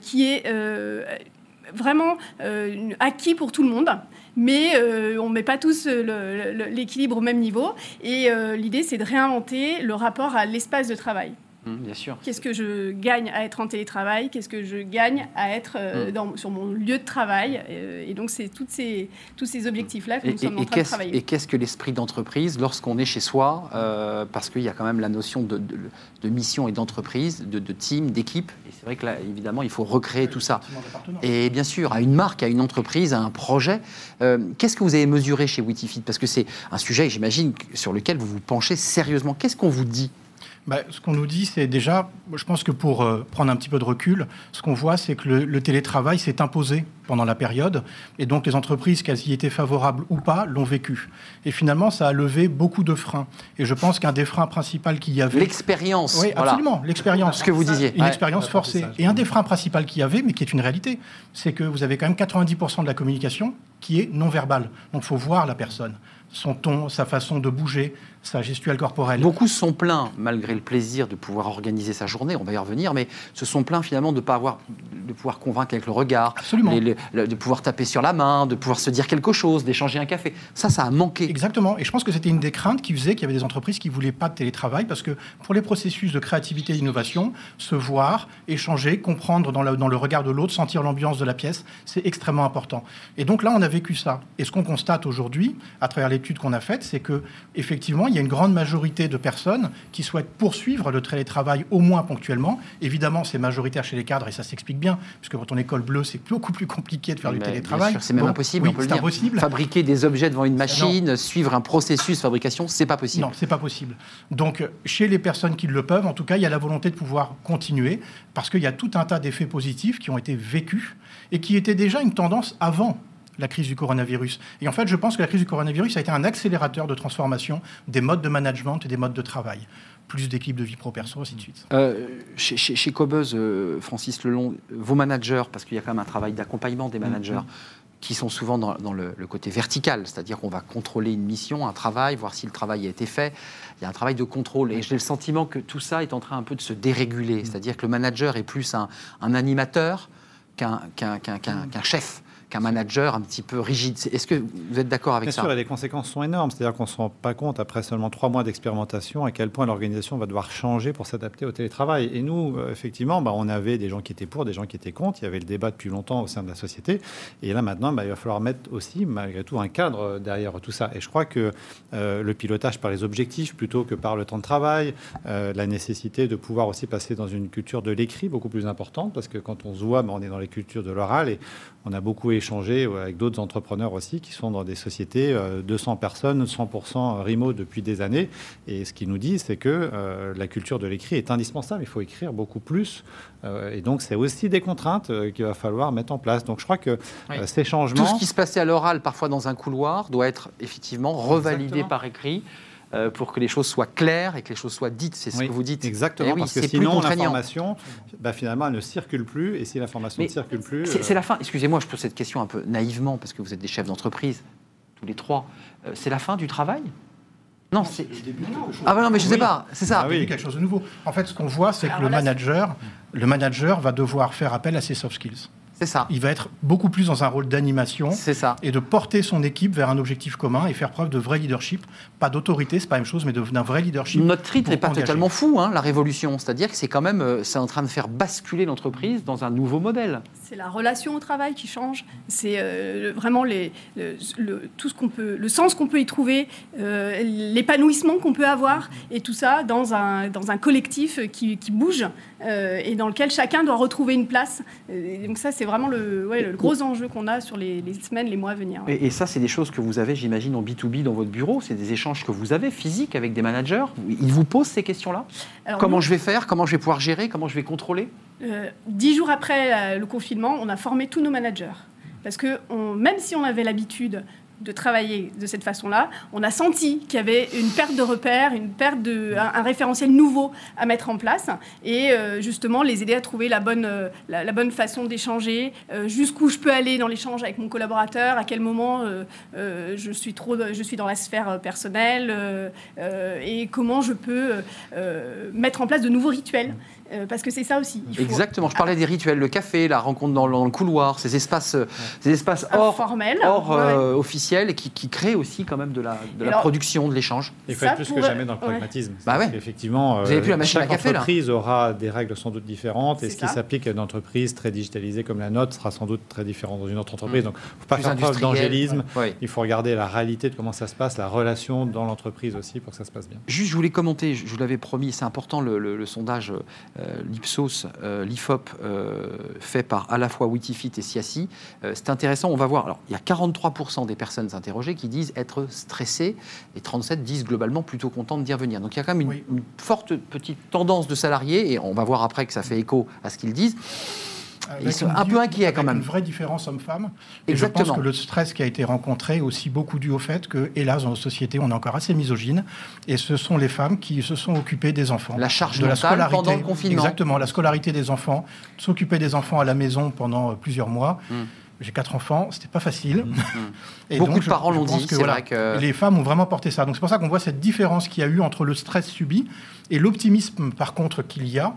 qui est vraiment acquis pour tout le monde mais euh, on ne met pas tous l'équilibre au même niveau. Et euh, l'idée, c'est de réinventer le rapport à l'espace de travail. Mmh, bien sûr. Qu'est-ce que je gagne à être en télétravail? Qu'est-ce que je gagne à être euh, mmh. dans, sur mon lieu de travail? Et donc, c'est ces, tous ces objectifs-là que nous sommes en train de travailler. Et qu'est-ce que l'esprit d'entreprise lorsqu'on est chez soi Parce qu'il y a quand même la notion de, de, mission et d'entreprise, de, de, team, d'équipe. Et c'est vrai que là, évidemment, il faut recréer tout ça. Et bien sûr, à une marque, à une entreprise, à un projet. Euh, qu'est-ce que vous avez mesuré chez Witifit Parce que c'est un sujet, j'imagine, sur lequel vous vous penchez sérieusement. Qu'est-ce qu'on vous dit? Bah, ce qu'on nous dit, c'est déjà, je pense que pour euh, prendre un petit peu de recul, ce qu'on voit, c'est que le, télétravail s'est imposé pendant la période, et donc les entreprises, qu'elles y étaient favorables ou pas, l'ont vécu. Et finalement, ça a levé beaucoup de freins. Et je pense qu'un des freins principaux qu'il y avait... L'expérience. Oui, absolument, l'expérience. Ce que vous disiez. Une expérience forcée. Et un des freins principaux qu'il y avait, mais qui est une réalité, c'est que vous avez quand même 90% de la communication qui est non verbale. Donc il faut voir la personne son ton, sa façon de bouger, sa gestuelle corporelle. Beaucoup sont plaints, malgré le plaisir de pouvoir organiser sa journée, on va y revenir, mais se sont plaints finalement de pas avoir, de pouvoir convaincre avec le regard, Absolument. de pouvoir taper sur la main, de pouvoir se dire quelque chose, d'échanger un café. Ça, ça a manqué. Exactement. Et je pense que c'était une des craintes qui faisait qu'il y avait des entreprises qui voulaient pas de télétravail parce que pour les processus de créativité et d'innovation, se voir, échanger, comprendre dans, dans le regard de l'autre, sentir l'ambiance de la pièce, c'est extrêmement important. Et donc là, on a vécu ça. Et ce qu'on constate aujourd'hui, à travers l'étude qu'on a faite, c'est que effectivement, il y a une grande majorité de personnes qui souhaitent poursuivre le télétravail au moins ponctuellement. Évidemment, c'est majoritaire chez les cadres et ça s'explique bien, puisque quand on est col bleu, c'est beaucoup plus compliqué de faire du Mais télétravail. bien sûr, C'est même impossible, oui, on peut le impossible. Fabriquer des objets devant une machine, suivre un processus de fabrication, c'est pas possible. Non, c'est pas possible. Donc, chez les personnes qui le peuvent, en tout cas, il y a la volonté de pouvoir continuer parce qu'il y a tout un tas d'effets positifs qui ont été vécus et qui étaient déjà une tendance avant la crise du coronavirus. Et en fait, je pense que la crise du coronavirus a été un accélérateur de transformation des modes de management et des modes de travail. Plus d'équipes de vie pro-perso, ainsi de suite. Euh, chez, chez, chez Cobuzz, euh, Francis Lelon, vos managers, parce qu'il y a quand même un travail d'accompagnement des managers, qui sont souvent dans, dans le, le côté vertical, c'est-à-dire qu'on va contrôler une mission, un travail, voir si le travail a été fait. Il y a un travail de contrôle. Et j'ai le sentiment que tout ça est en train un peu de se déréguler, c'est-à-dire que le manager est plus un, un animateur qu'un chef, qu'un manager un petit peu rigide. Est-ce que vous êtes d'accord avec Bien ça sûr, et les conséquences sont énormes. C'est-à-dire qu'on ne se rend pas compte, après seulement trois mois d'expérimentation, à quel point l'organisation va devoir changer pour s'adapter au télétravail. Et nous, euh, effectivement, bah, on avait des gens qui étaient pour, des gens qui étaient contre. Il y avait le débat depuis longtemps au sein de la société. Et là, maintenant, bah, il va falloir mettre aussi, malgré tout, un cadre euh, derrière tout ça. Et je crois que euh, le pilotage par les objectifs plutôt que par le temps de travail, euh, la nécessité de pouvoir aussi passer dans une culture de l'écrit beaucoup plus importante, parce que quand on se voit, bah, on est dans les cultures de l'oral et on a beaucoup échangé euh, avec d'autres entrepreneurs aussi qui sont dans des sociétés, euh, 200 personnes, 100% remote depuis des années. Et ce qu'ils nous disent, c'est que euh, la culture de l'écrit est indispensable. Il faut écrire beaucoup plus. Euh, et donc, c'est aussi des contraintes euh, qu'il va falloir mettre en place. Donc, je crois que Oui. euh, ces Tout changements... ce qui se passait à l'oral, parfois dans un couloir, doit être effectivement revalidé Exactement. par écrit euh, pour que les choses soient claires et que les choses soient dites. C'est ce Oui, que vous dites. Exactement, Eh oui, parce que sinon l'information, bah, finalement, elle ne circule plus. Et si l'information ne circule plus, C'est euh, c'est la fin. Excusez-moi, je pose cette question un peu naïvement parce que vous êtes des chefs d'entreprise, tous les trois. Euh, c'est la fin du travail? Non, c'est. le début de quelque chose. Ah, bah non, mais je sais Oui. pas. C'est ça. Ah oui. Quelque chose de nouveau. En fait, ce qu'on voit, c'est que le manager, le manager va devoir faire appel à ses soft skills. C'est ça. Il va être beaucoup plus dans un rôle d'animation C'est ça. et de porter son équipe vers un objectif commun et faire preuve de vrai leadership. Pas d'autorité, c'est pas la même chose, mais d'un vrai leadership. Notre titre n'est pas engager. totalement fou, hein, la révolution. C'est-à-dire que c'est quand même, euh, c'est en train de faire basculer l'entreprise dans un nouveau modèle. C'est la relation au travail qui change. C'est euh, vraiment les, le, le- tout ce qu'on peut, le sens qu'on peut y trouver, euh, l'épanouissement qu'on peut avoir, et tout ça dans un, dans un collectif qui, qui bouge euh, et dans lequel chacun doit retrouver une place. Et donc ça, c'est vraiment le, ouais, le gros enjeu qu'on a sur les, les semaines, les mois à venir. ouais. Et, et ça, c'est des choses que vous avez, j'imagine, en B2B dans votre bureau. C'est des échanges que vous avez physiques avec des managers. Ils vous posent ces questions-là? Comment nous, je vais faire? Comment je vais pouvoir gérer? Comment je vais contrôler? Euh, dix jours après euh, le confinement, on a formé tous nos managers. Parce que même si on avait l'habitude de travailler de cette façon-là, on a senti qu'il y avait une perte de repères, une perte de, un, référentiel nouveau à mettre en place et euh, justement les aider à trouver la bonne, la, bonne façon d'échanger, jusqu'où je peux aller dans l'échange avec mon collaborateur, à quel moment je, suis trop, je suis dans la sphère personnelle et comment je peux mettre en place de nouveaux rituels. Euh, parce que c'est ça aussi. Il faut- Exactement. Je parlais des rituels, le café, la rencontre dans, dans le couloir, ces espaces, euh, ces espaces hors, informel. hors Ouais, euh, officiels et qui, qui créent aussi quand même de la, de la Alors- production, de l'échange. Il faut Ça être plus que jamais dans le ouais. pragmatisme. Bah ouais. Effectivement, Vous avez plus la machine chaque à café, là. entreprise aura des règles sans doute différentes et ce qui s'applique à une entreprise très digitalisée comme la nôtre sera sans doute très différent dans une autre entreprise. Mm. Donc, il ne faut pas Plus faire preuve d'angélisme. Ouais. Il faut regarder la réalité de comment ça se passe, la relation dans l'entreprise aussi pour que ça se passe bien. Juste, je voulais commenter, je vous l'avais promis, c'est important le, le- le sondage l'Ipsos, euh, l'IFOP, euh, fait par à la fois Witifit et Siassi. Euh, c'est intéressant, on va voir. Alors, il y a 43% des personnes interrogées qui disent être stressées et 37 disent globalement plutôt contentes d'y revenir. Donc, il y a quand même une, Oui. une forte petite tendance de salariés et on va voir après que ça fait écho à ce qu'ils disent. Ils sont un peu inquiets, quand même. Une vraie différence homme-femme. Et je pense que le stress qui a été rencontré est aussi beaucoup dû au fait que, hélas, dans nos sociétés, on est encore assez misogyne. Et ce sont les femmes qui se sont occupées des enfants. La charge de la scolarité. pendant le confinement. Exactement, la scolarité des enfants. S'occuper des enfants à la maison pendant euh, plusieurs mois. Mm. J'ai quatre enfants, c'était pas facile. Et Beaucoup donc, de je- parents l'ont dit, que, c'est vrai que- Les femmes ont vraiment porté ça. Donc c'est pour ça qu'on voit cette différence qu'il y a eu entre le stress subi et l'optimisme, par contre, qu'il y a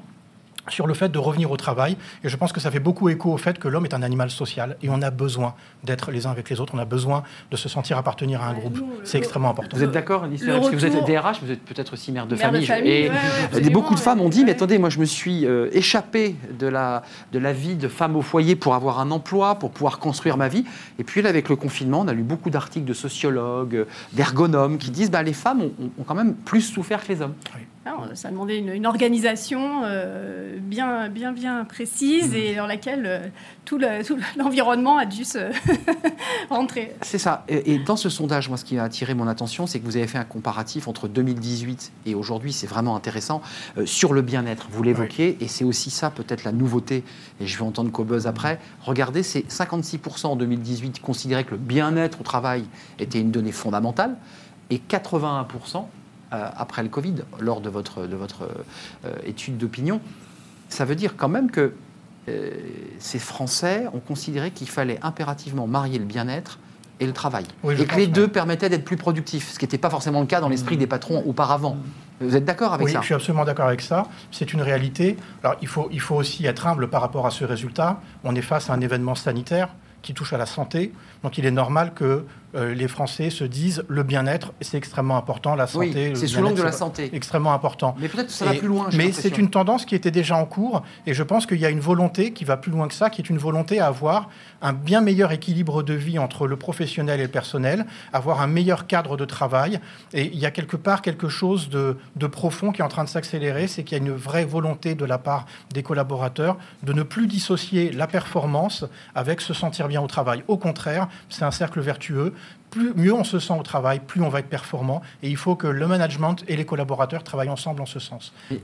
sur le fait de revenir au travail. Et je pense que ça fait beaucoup écho au fait que l'homme est un animal social et on a besoin d'être les uns avec les autres, on a besoin de se sentir appartenir à un groupe. C'est extrêmement important. Vous êtes d'accord, Alice Parce que vous êtes DRH, vous êtes peut-être aussi mère de Mère de famille. et ouais, beaucoup de femmes ont dit, ouais. mais attendez, moi je me suis euh, échappée de la, de la vie de femme au foyer pour avoir un emploi, pour pouvoir construire ma vie. Et puis là, avec le confinement, on a lu beaucoup d'articles de sociologues, euh, d'ergonomes qui disent, bah, les femmes ont, ont quand même plus souffert que les hommes. Ça demandait une, une organisation euh, bien, bien, bien précise et dans laquelle euh, tout le- tout l'environnement a dû se rentrer. C'est ça. Et, et dans ce sondage, moi, ce qui a attiré mon attention, c'est que vous avez fait un comparatif entre 2018 et aujourd'hui. C'est vraiment intéressant euh, sur le bien-être. Vous l'évoquez, et c'est aussi ça peut-être la nouveauté. Et je vais entendre Cobuzz après. Regardez, c'est 56% en 2018 qui considéraient que le bien-être au travail était une donnée fondamentale, et 81% euh, après le Covid, lors de votre, de votre euh, étude d'opinion. Ça veut dire quand même que euh, ces Français ont considéré qu'il fallait impérativement marier le bien-être et le travail. Oui, et que les deux permettaient d'être plus productifs, ce qui n'était pas forcément le cas dans l'esprit des patrons auparavant. Vous êtes d'accord avec oui, ça? je suis absolument d'accord avec ça. C'est une réalité. Alors, il faut, il faut aussi être humble par rapport à ce résultat. On est face à un événement sanitaire qui touche à la santé. Donc, il est normal que euh, les Français se disent le bien-être, c'est extrêmement important. La Oui, santé, le c'est sous l'angle de la santé. extrêmement important. Mais peut-être ça va plus loin. Mais c'est une tendance qui était déjà en cours, et je pense qu'il y a une volonté qui va plus loin que ça, qui est une volonté à avoir un bien meilleur équilibre de vie entre le professionnel et le personnel, avoir un meilleur cadre de travail. Et il y a quelque part quelque chose de, de profond qui est en train de s'accélérer, c'est qu'il y a une vraie volonté de la part des collaborateurs de ne plus dissocier la performance avec se sentir bien au travail. Au contraire, c'est un cercle vertueux. Plus, mieux on se sent au travail, plus on va être performant. Et il faut que le management et les collaborateurs travaillent ensemble en ce sens. Euh,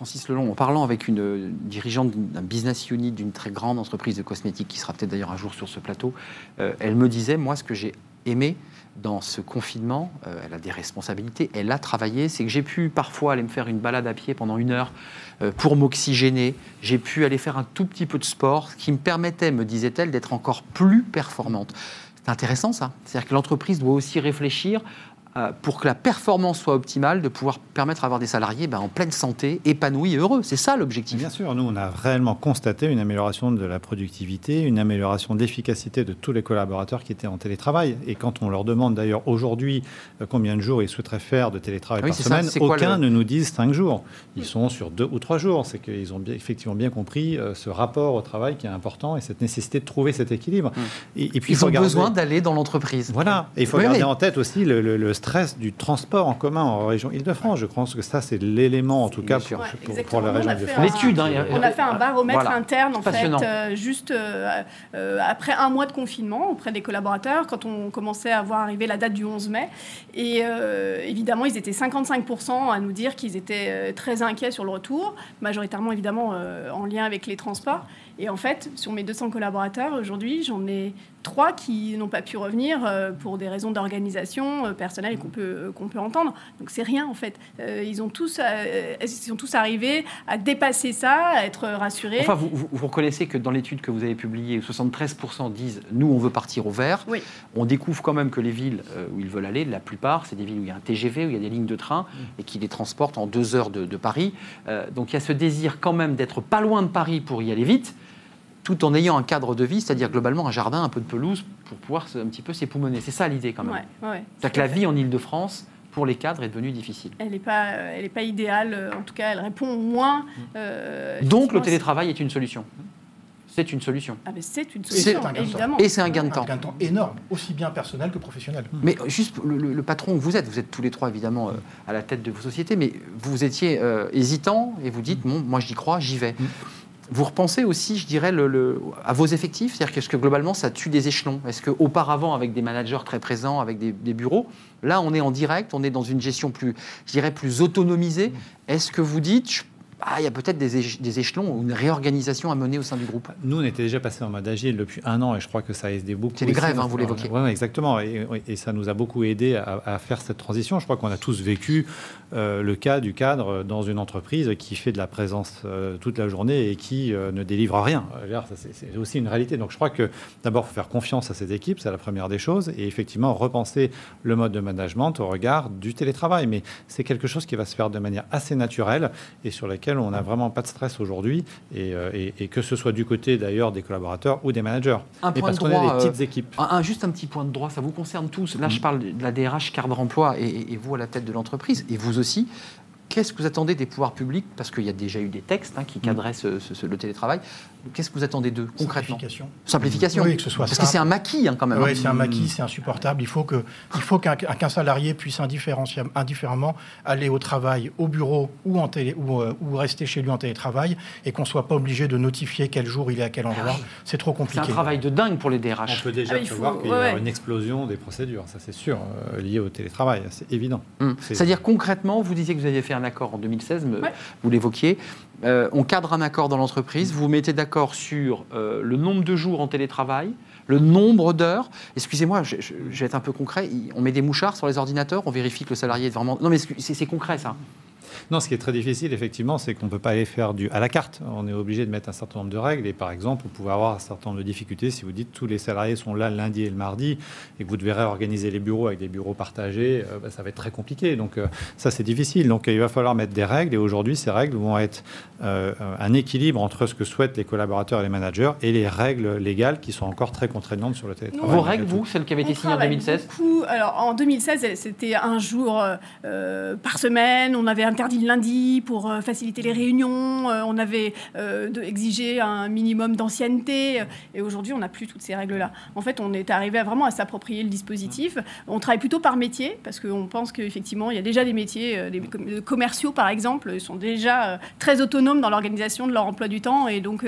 Francis Lelon, en parlant avec une dirigeante d'un business unit d'une très grande entreprise de cosmétiques, qui sera peut-être d'ailleurs un jour sur ce plateau, euh, elle me disait, moi, ce que j'ai aimé dans ce confinement, euh, elle a des responsabilités, elle a travaillé, c'est que j'ai pu parfois aller me faire une balade à pied pendant une heure euh, pour m'oxygéner, j'ai pu aller faire un tout petit peu de sport, ce qui me permettait, me disait-elle, d'être encore plus performante. C'est intéressant ça, c'est-à-dire que l'entreprise doit aussi réfléchir euh, pour que la performance soit optimale, de pouvoir permettre à avoir des salariés ben, en pleine santé, épanouis et heureux. C'est ça l'objectif. Bien sûr, nous, on a réellement constaté une amélioration de la productivité, une amélioration de l'efficacité de tous les collaborateurs qui étaient en télétravail. Et quand on leur demande d'ailleurs aujourd'hui euh, combien de jours ils souhaiteraient faire de télétravail Ah oui, par ça, semaine, aucun le- ne nous disent cinq jours. Ils sont sur deux ou trois jours. C'est qu'ils ont bien, effectivement bien compris euh, ce rapport au travail qui est important et cette nécessité de trouver cet équilibre. Et, et puis, il Ils ont regarder- besoin d'aller dans l'entreprise. Voilà, et il faut Oui, garder oui. en tête aussi le, le- le stress du transport en commun en région Île-de-France. Je pense que ça, c'est l'élément, en tout cas, pour, Ouais, pour- la région a fait Île-de-France. un- L'étude, hein, On a fait un baromètre Voilà. interne, en fait, euh, juste euh, euh, après un mois de confinement auprès des collaborateurs, quand on commençait à voir arriver la date du 11 mai. Et euh, évidemment, ils étaient 55% à nous dire qu'ils étaient très inquiets sur le retour, majoritairement évidemment euh, en lien avec les transports. Et en fait, sur mes 200 collaborateurs, aujourd'hui, j'en ai trois qui n'ont pas pu revenir euh, pour des raisons d'organisation euh, personnelle qu'on peut, euh, qu'on peut entendre. Donc c'est rien en fait. Ils, ont tous, ils sont tous arrivés à dépasser ça, à être rassurés. Enfin, vous, vous- vous reconnaissez que dans l'étude que vous avez publiée, 73% disent nous, on veut partir au vert. Oui. On découvre quand même que les villes où ils veulent aller, la plupart, c'est des villes où il y a un TGV, où il y a des lignes de train et qui les transportent en deux heures de, de Paris. Euh, donc il y a ce désir quand même d'être pas loin de Paris pour y aller vite, tout en ayant un cadre de vie, c'est-à-dire globalement un jardin, un peu de pelouse pour pouvoir se- un petit peu s'époumoner. C'est ça l'idée quand même. Ouais, ouais, ouais. C'est-à-dire que la vie en Ile-de-France, pour les cadres, est devenue difficile. Elle n'est pas, euh, elle est pas idéale. euh, En tout cas, elle répond moins. euh, Donc le télétravail est une solution. C'est une solution. c'est- Ah, mais c'est une C'est solution, un gain de temps. évidemment. Et c'est un gain de temps. Un gain de temps énorme, aussi bien personnel que professionnel. Mais juste le, le- le patron que vous êtes, vous êtes tous les trois évidemment euh, à la tête de vos sociétés, mais vous étiez euh, hésitant et vous dites, bon, moi j'y crois, j'y vais. Vous repensez aussi, je dirais, le, le- à vos effectifs? C'est-à-dire qu'est-ce que globalement ça tue des échelons? Est-ce qu'auparavant, avec des managers très présents, avec des, des bureaux, là on est en direct, on est dans une gestion plus, je dirais, plus autonomisée? Est-ce que vous dites, je- ah, il y a peut-être des, éche- des échelons ou une réorganisation à mener au sein du groupe Nous, on était déjà passé en mode agile depuis un an et je crois que ça a aidé beaucoup. C'est les grèves, hein, vous l'évoquez. Ouais, exactement. Et, et ça nous a beaucoup aidé à, à faire cette transition. Je crois qu'on a tous vécu euh, le cas du cadre dans une entreprise qui fait de la présence euh, toute la journée et qui euh, ne délivre rien. C'est aussi une réalité. Donc je crois que d'abord, il faut faire confiance à ces équipes, c'est la première des choses. Et effectivement, repenser le mode de management au regard du télétravail. Mais c'est quelque chose qui va se faire de manière assez naturelle et sur laquelle laquelle on n'a vraiment pas de stress aujourd'hui, et, euh, et- et que ce soit du côté d'ailleurs des collaborateurs ou des managers. Un et parce de qu'on a des euh, petites équipes. Un- un- juste un petit point de droit, ça vous concerne tous. Là, je parle de la DRH carte d'emploi et, et- et vous à la tête de l'entreprise, et vous aussi. Qu'est-ce que vous attendez des pouvoirs publics? Parce qu'il y a déjà eu des textes hein, qui cadraient ce- ce- ce- le télétravail. Qu'est-ce que vous attendez d'eux concrètement Simplification. Simplification. Oui, que ce soit Parce simple. que c'est un maquis hein, quand même. Oui, hein. c'est un maquis, c'est insupportable. Il faut que, il faut qu'un salarié puisse indifféremment aller au travail, au bureau ou, en télé, ou, euh, ou rester chez lui en télétravail et qu'on ne soit pas obligé de notifier quel jour il est à quel endroit. C'est trop C'est un compliqué. travail de dingue pour les On DRH. peut déjà Ah, il faut- prévoir qu'il y ouais. une explosion des procédures, ça c'est sûr, euh, lié au télétravail, c'est évident. Hum. C'est- C'est-à-dire concrètement, vous disiez que vous aviez fait un accord en 2016, me- Ouais. vous l'évoquiez. Euh, on cadre un accord dans l'entreprise, vous vous mettez d'accord sur euh, le nombre de jours en télétravail, le nombre d'heures. Excusez-moi, je, je- vais être un peu concret. On met des mouchards sur les ordinateurs, on vérifie que le salarié est vraiment. Non, mais c'est concret ça. Non, ce qui est très difficile, effectivement, c'est qu'on ne peut pas aller faire du à la carte. On est obligé de mettre un certain nombre de règles. Et par exemple, vous pouvez avoir un certain nombre de difficultés si vous dites tous les salariés sont là le lundi et le mardi et que vous devez réorganiser les bureaux avec des bureaux partagés, euh, bah, ça va être très compliqué. Donc euh, ça, c'est difficile. Donc euh, il va falloir mettre des règles. Et aujourd'hui, ces règles vont être euh, un équilibre entre ce que souhaitent les collaborateurs et les managers et les règles légales qui sont encore très contraignantes sur le télétravail. Vos règles, vous, celles qui avaient On été signées en travaille 2016 beaucoup. Alors, en 2016, elle- c'était un jour par semaine. On avait interdit lundi pour euh, faciliter les réunions. Euh, on avait euh, exigé un minimum d'ancienneté. Et aujourd'hui, on n'a plus toutes ces règles-là. En fait, on est arrivé à vraiment à s'approprier le dispositif. On travaille plutôt par métier parce qu'on pense qu'effectivement, il y a déjà des métiers, des com- commerciaux par exemple, sont déjà très autonomes dans l'organisation de leur emploi du temps. Et donc,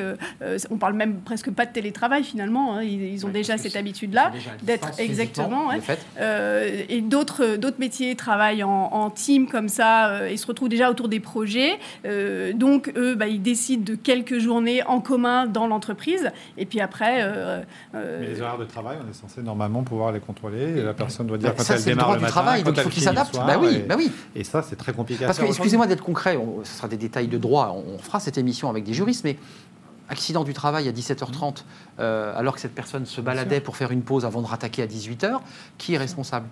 on parle même presque pas de télétravail finalement. hein. Ils, ont Ouais, déjà cette habitude-là d'être exactement. ouais. Euh, et d'autres d'autres métiers travaillent en, en team comme ça et se retrouvent déjà autour des projets. Euh, donc eux, bah, ils décident de quelques journées en commun dans l'entreprise. Et puis après, euh, euh, Mais les horaires de travail, on est censé normalement pouvoir les contrôler. Et la personne doit dire Bah, quand ça, elle c'est le démarre droit le du matin, travail, donc il faut qu'il finit le s'adapte. soir, Bah oui, et- bah oui. Et ça, c'est très compliqué à Parce que, excusez-moi d'être concret, on- ce sera des détails de droit, on, on fera cette émission avec des juristes, mais accident du travail à 17h30, euh, alors que cette personne se baladait pour faire une pause avant de rattaquer à 18h, qui est responsable?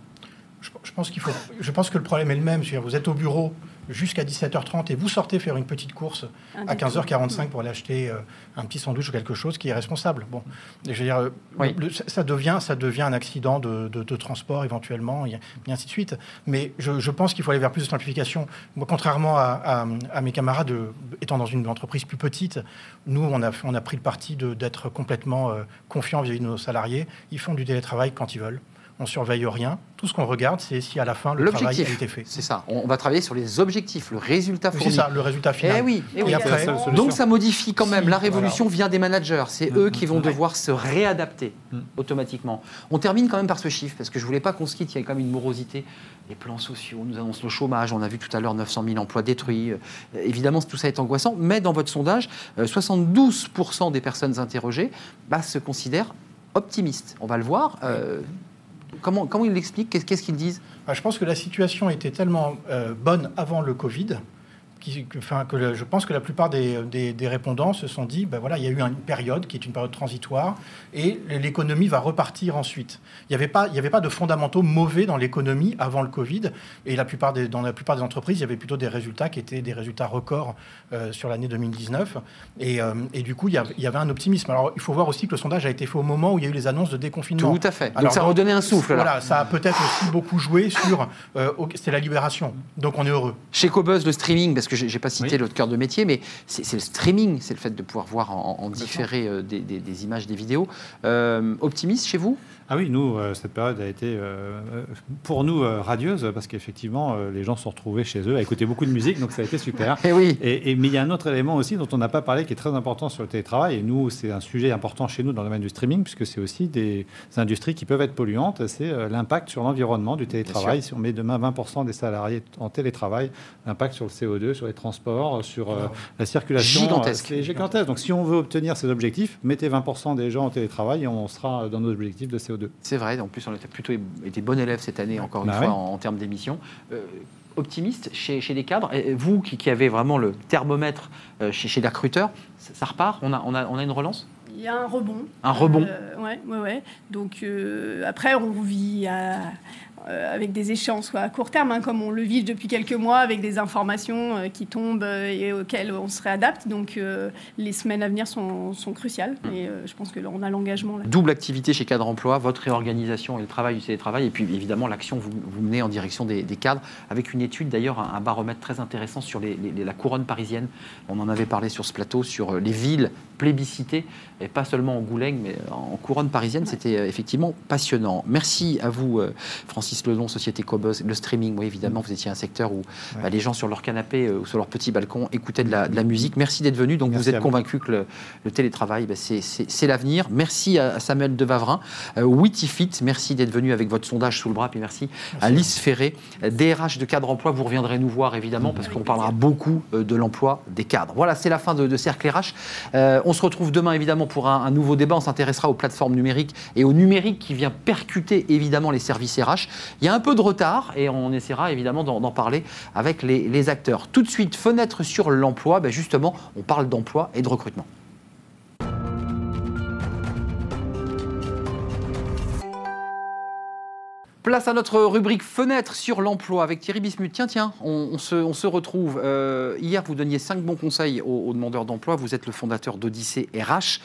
Je, pense qu'il faut. Je pense que le problème est le même. Vous êtes au bureau jusqu'à 17h30 et vous sortez faire une petite course un à détour. 15h45 pour aller acheter euh, un petit sandwich ou quelque chose qui est responsable. Bon, Et je veux dire, Oui. le- ça- ça devient, ça devient un accident de, de- de transport éventuellement, et, et ainsi de suite. Mais je, je pense qu'il faut aller vers plus de simplification. Moi, contrairement à, à- à mes camarades, euh, étant dans une entreprise plus petite, nous, on a, on a pris le parti d'être complètement euh, confiants vis-à-vis de nos salariés. Ils font du télétravail quand ils veulent. On surveille rien. Tout ce qu'on regarde, c'est si à la fin le travail a L'objectif, été fait. c'est ça. On va travailler sur les objectifs, le résultat C'est fourni. ça, le résultat final. Eh oui, eh oui. Et après, C'est. Donc ça modifie quand même. Si, la révolution vient des managers. C'est Mm, eux mm, qui vont mm. devoir se réadapter automatiquement. On termine quand même par ce chiffre, parce que je voulais pas qu'on se quitte. Il y a quand même une morosité. Les plans sociaux nous annoncent le chômage. On a vu tout à l'heure 900 000 emplois détruits. Euh, évidemment, tout ça est angoissant. Mais dans votre sondage, euh, 72% des personnes interrogées bah, se considèrent optimistes. On va le voir. Euh, comment, ils l'expliquent? Qu'est- Qu'est-ce qu'ils disent? Ah, Je pense que la situation était tellement euh, bonne avant le Covid. Qui- que- Enfin, que le- je pense que la plupart des, des- des répondants se sont dit, ben voilà, il y a eu une période qui est une période transitoire et l'économie va repartir ensuite. Il n'y avait pas, il y avait pas de fondamentaux mauvais dans l'économie avant le Covid et la plupart des, dans la plupart des entreprises, il y avait plutôt des résultats qui étaient des résultats records euh, sur l'année 2019 et, euh, et du coup, il y, avait, il y avait un optimisme. Alors, il faut voir aussi que le sondage a été fait au moment où il y a eu les annonces de déconfinement. Tout à fait. Donc Alors, ça a donc, redonné un souffle. là. Voilà, ça a peut-être aussi beaucoup joué sur. euh, c'est la libération. Donc on est heureux. Chez Cobuzz, le streaming, parce que j'ai j'ai pas cité Oui. l'autre cœur de métier, mais c'est le streaming, c'est le fait de pouvoir voir en, en différé euh, des, des- des images, des vidéos. Euh, optimiste chez vous? Ah oui, nous, euh, cette période a été euh, euh, pour nous euh, radieuse parce qu'effectivement, les gens se sont retrouvés chez eux à écouter beaucoup de musique, donc ça a été super. Eh oui. Et, et- mais il y a un autre élément aussi dont on n'a pas parlé qui est très important sur le télétravail. Et nous, c'est un sujet important chez nous dans le domaine du streaming, puisque c'est aussi des industries qui peuvent être polluantes. C'est l'impact sur l'environnement du télétravail. Si on met demain 20% des salariés en télétravail, l'impact sur le CO2, sur les transports, sur la circulation. Gigantesque. C'est gigantesque. Donc si on veut obtenir ces objectifs, mettez 20% des gens en télétravail et on sera dans nos objectifs de CO2. C'est vrai, en plus on était plutôt été bon élève cette année, encore une Bah fois, en, en termes d'émissions. Euh, optimiste chez, chez les cadres, et vous qui, qui avez vraiment le thermomètre euh, chez, chez les recruteurs, ça, ça repart? On a, on, a, on a une relance? Il y a un rebond. Un rebond. Euh, ouais, Ouais, ouais, ouais. Donc euh, après, on vit à, euh, avec des échéances à court terme, hein, comme on le vit depuis quelques mois, avec des informations euh, qui tombent euh, et auxquelles on se réadapte. Donc les semaines à venir sont, sont cruciales Hum. et je pense que là, on a l'engagement. là. Double activité chez Cadre Emploi, votre réorganisation et le travail du télétravail, et puis évidemment l'action que vous, vous menez en direction des, des cadres, avec une étude d'ailleurs, un, un baromètre très intéressant sur les- les- la couronne parisienne. On en avait parlé sur ce plateau, sur les villes plébiscitées, et pas seulement en Goulengue, mais en couronne parisienne. C'était effectivement passionnant. Merci à vous, euh, Francis Ledon, Société Cobuzz. Le streaming, oui, évidemment, vous étiez un secteur où bah, les gens sur leur canapé euh, ou sur leur petit balcon écoutaient de la, de la musique. Merci d'être venu. Donc Merci vous êtes convaincu que le, le télétravail, bah, c'est- l'avenir. Merci à, Samuel Devavrin. Euh, Witifit, merci d'être venu avec votre sondage sous le bras. Puis merci, à Lise Ferré, euh, DRH de cadre emploi. Vous reviendrez nous voir évidemment parce qu'on parlera beaucoup euh, de l'emploi des cadres. Voilà, c'est la fin de, de Cercle RH. Euh, on se retrouve demain évidemment pour un, un nouveau débat. On s'intéressera aux plateformes numériques et au numérique qui vient percuter évidemment les services RH. Il y a un peu de retard et on essaiera évidemment d'en parler avec les, acteurs. Tout de suite, fenêtre sur l'emploi. Ben justement, on parle d'emploi et de recrutement. Place à notre rubrique fenêtre sur l'emploi avec Thierry Bismuth. Tiens, tiens, on, se, retrouve. Euh, hier, vous donniez cinq bons conseils aux, aux demandeurs d'emploi. Vous êtes le fondateur d'Odyssée RH.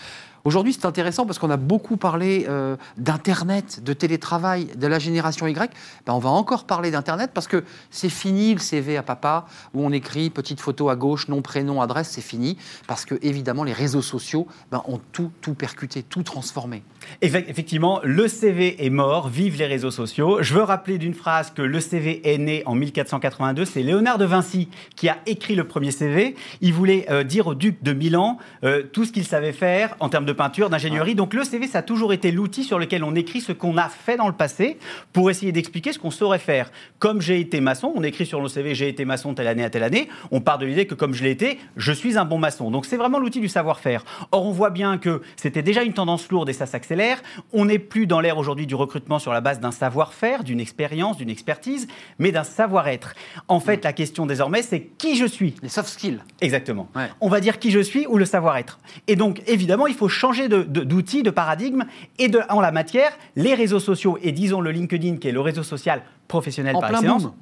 Aujourd'hui, c'est intéressant parce qu'on a beaucoup parlé euh, d'Internet, de télétravail, de la génération Y. Ben, on va encore parler d'Internet parce que c'est fini le CV à papa où on écrit petite photo à gauche, nom, prénom, adresse, c'est fini. Parce que, évidemment, les réseaux sociaux ben, ont tout, tout percuté, tout transformé. Effe- Effectivement, le CV est mort, vive les réseaux sociaux. Je veux rappeler d'une phrase que le CV est né en 1482. C'est Léonard de Vinci qui a écrit le premier CV. Il voulait euh, dire au duc de Milan euh, tout ce qu'il savait faire en termes de peinture, d'ingénierie. Donc le CV, ça a toujours été l'outil sur lequel on écrit ce qu'on a fait dans le passé pour essayer d'expliquer ce qu'on saurait faire. Comme j'ai été maçon, on écrit sur le CV j'ai été maçon telle année à telle année. On part de l'idée que comme je l'ai été, je suis un bon maçon. Donc c'est vraiment l'outil du savoir-faire. Or on voit bien que c'était déjà une tendance lourde et ça s'accélère. On n'est plus dans l'ère aujourd'hui du recrutement sur la base d'un savoir-faire, d'une expérience, d'une expertise, mais d'un savoir-être. En fait, la question désormais, c'est qui je suis? Les soft skills. Exactement. Ouais. On va dire qui je suis ou le savoir-être. Et donc, évidemment, il faut changer de- de- d'outil, de, paradigme. Et de, en la matière, les réseaux sociaux, et disons le LinkedIn, qui est le réseau social professionnel En par plein excellence, boom.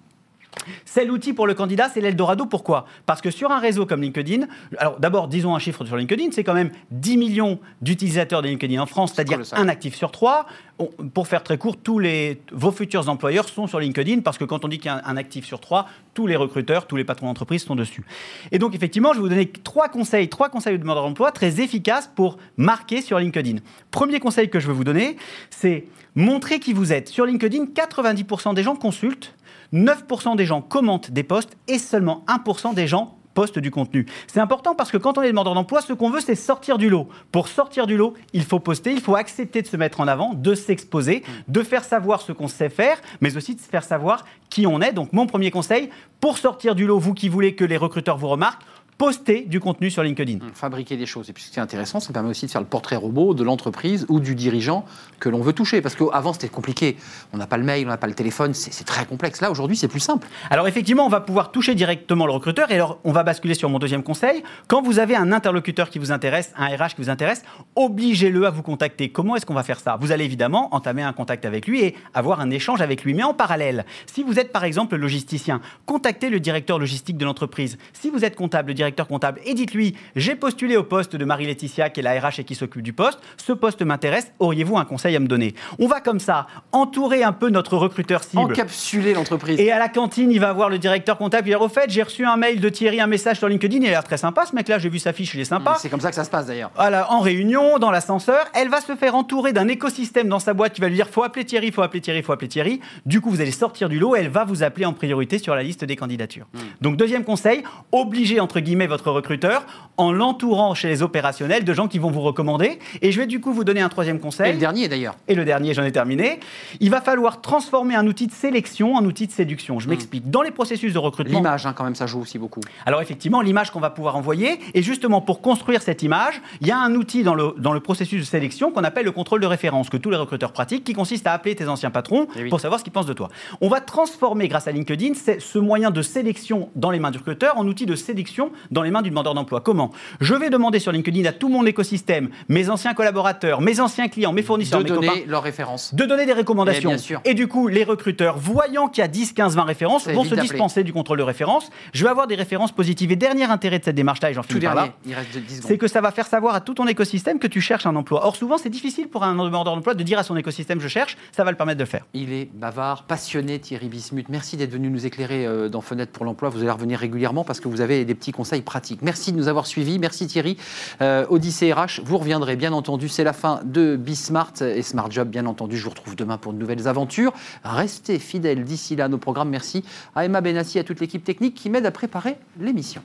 C'est l'outil pour le candidat, c'est l'Eldorado. Pourquoi? Parce que sur un réseau comme LinkedIn, alors d'abord, disons un chiffre sur LinkedIn, c'est quand même 10 millions d'utilisateurs de LinkedIn en France, c'est-à-dire un actif sur trois. On- pour faire très court, tous les, vos futurs employeurs sont sur LinkedIn parce que quand on dit qu'il y a un, un actif sur trois, tous les recruteurs, tous les patrons d'entreprise sont dessus. Et donc, effectivement, je vais vous donner trois conseils, trois conseils aux demandeurs d'emploi très efficaces pour marquer sur LinkedIn. Premier conseil que je veux vous donner, c'est montrer qui vous êtes. Sur LinkedIn, 90% des gens consultent 9% des gens commentent des posts et seulement 1% des gens postent du contenu. C'est important parce que quand on est demandeur d'emploi, ce qu'on veut, c'est sortir du lot. Pour sortir du lot, il faut poster, il faut accepter de se mettre en avant, de s'exposer, de faire savoir ce qu'on sait faire, mais aussi de faire savoir qui on est. Donc mon premier conseil, pour sortir du lot, vous qui voulez que les recruteurs vous remarquent, postez du contenu sur LinkedIn. fabriquer des choses. Et puis ce qui est intéressant, ça permet aussi de faire le portrait robot de l'entreprise ou du dirigeant que l'on veut toucher. Parce qu'avant, c'était compliqué. On n'a pas le mail, on n'a pas le téléphone, c'est c'est très complexe. Là, aujourd'hui, c'est plus simple. Alors effectivement, on va pouvoir toucher directement le recruteur. Et alors, on va basculer sur mon deuxième conseil. Quand vous avez un interlocuteur qui vous intéresse, un RH qui vous intéresse, obligez-le à vous contacter. Comment est-ce qu'on va faire ça? Vous allez évidemment entamer un contact avec lui et avoir un échange avec lui. Mais en parallèle, si vous êtes par exemple logisticien, contactez le directeur logistique de l'entreprise. Si vous êtes comptable, le directeur comptable, et dites-lui j'ai postulé au poste de Marie-Laetitia, qui est la RH et qui s'occupe du poste. Ce poste m'intéresse. Auriez-vous un conseil à me donner? On va comme ça entourer un peu notre recruteur cible. Encapsuler l'entreprise. Et à la cantine, il va voir le directeur comptable. Il va dire Au fait, j'ai reçu un mail de Thierry, un message sur LinkedIn. Il a l'air très sympa, ce mec-là. J'ai vu sa fiche, il est sympa. C'est comme ça que ça se passe d'ailleurs. Voilà, en réunion, dans l'ascenseur, elle va se faire entourer d'un écosystème dans sa boîte qui va lui dire faut appeler Thierry, faut appeler Thierry, faut appeler Thierry. Du coup, vous allez sortir du lot elle va vous appeler en priorité sur la liste des candidatures. Donc, deuxième conseil, obligez entre guillemets votre recruteur en l'entourant chez les opérationnels de gens qui vont vous recommander. Et je vais du coup vous donner un troisième conseil. Et le dernier d'ailleurs. Et le dernier, j'en ai terminé. Il va falloir transformer un outil de sélection en outil de séduction. Je m'explique. Dans les processus de recrutement, L'image, hein, quand même, ça joue aussi beaucoup. alors effectivement, l'image qu'on va pouvoir envoyer, et justement pour construire cette image, il y a un outil dans le, dans le processus de sélection qu'on appelle le contrôle de référence, que tous les recruteurs pratiquent, qui consiste à appeler tes anciens patrons Eh oui. pour savoir ce qu'ils pensent de toi. On va transformer, grâce à LinkedIn, ce moyen de sélection dans les mains du recruteur en outil de sélection dans les mains du demandeur d'emploi. Comment Je vais demander sur LinkedIn à tout mon écosystème, mes anciens collaborateurs, mes anciens clients, mes fournisseurs, de mes donner copains, leurs références. de donner des recommandations. Eh bien sûr. Et du coup, les recruteurs, voyant qu'il y a 10, 15, 20 références, vont se dispenser du contrôle de référence. Je vais avoir des références positives. Et dernier intérêt de cette démarche-là, et j'en finis par là, il reste 10 secondes. c'est que ça va faire savoir à tout ton écosystème que tu cherches un emploi. Or, souvent, c'est difficile pour un demandeur d'emploi de dire à son écosystème je cherche, ça va le permettre de le faire. Il est bavard, passionné, Thierry Bismuth. Merci d'être venu nous éclairer euh, dans Fenêtre pour l'emploi. Vous allez revenir régulièrement parce que vous avez des petits conseils pratiques. Merci de nous avoir suivis. Merci Thierry. Euh, Odyssée RH, vous reviendrez bien entendu. C'est la fin de Bismart et Smart Job. Bien entendu, je vous retrouve demain pour de nouvelles aventures. Restez fidèles d'ici là à nos programmes. Merci à Emma Benassi et à toute l'équipe technique qui m'aide à préparer l'émission.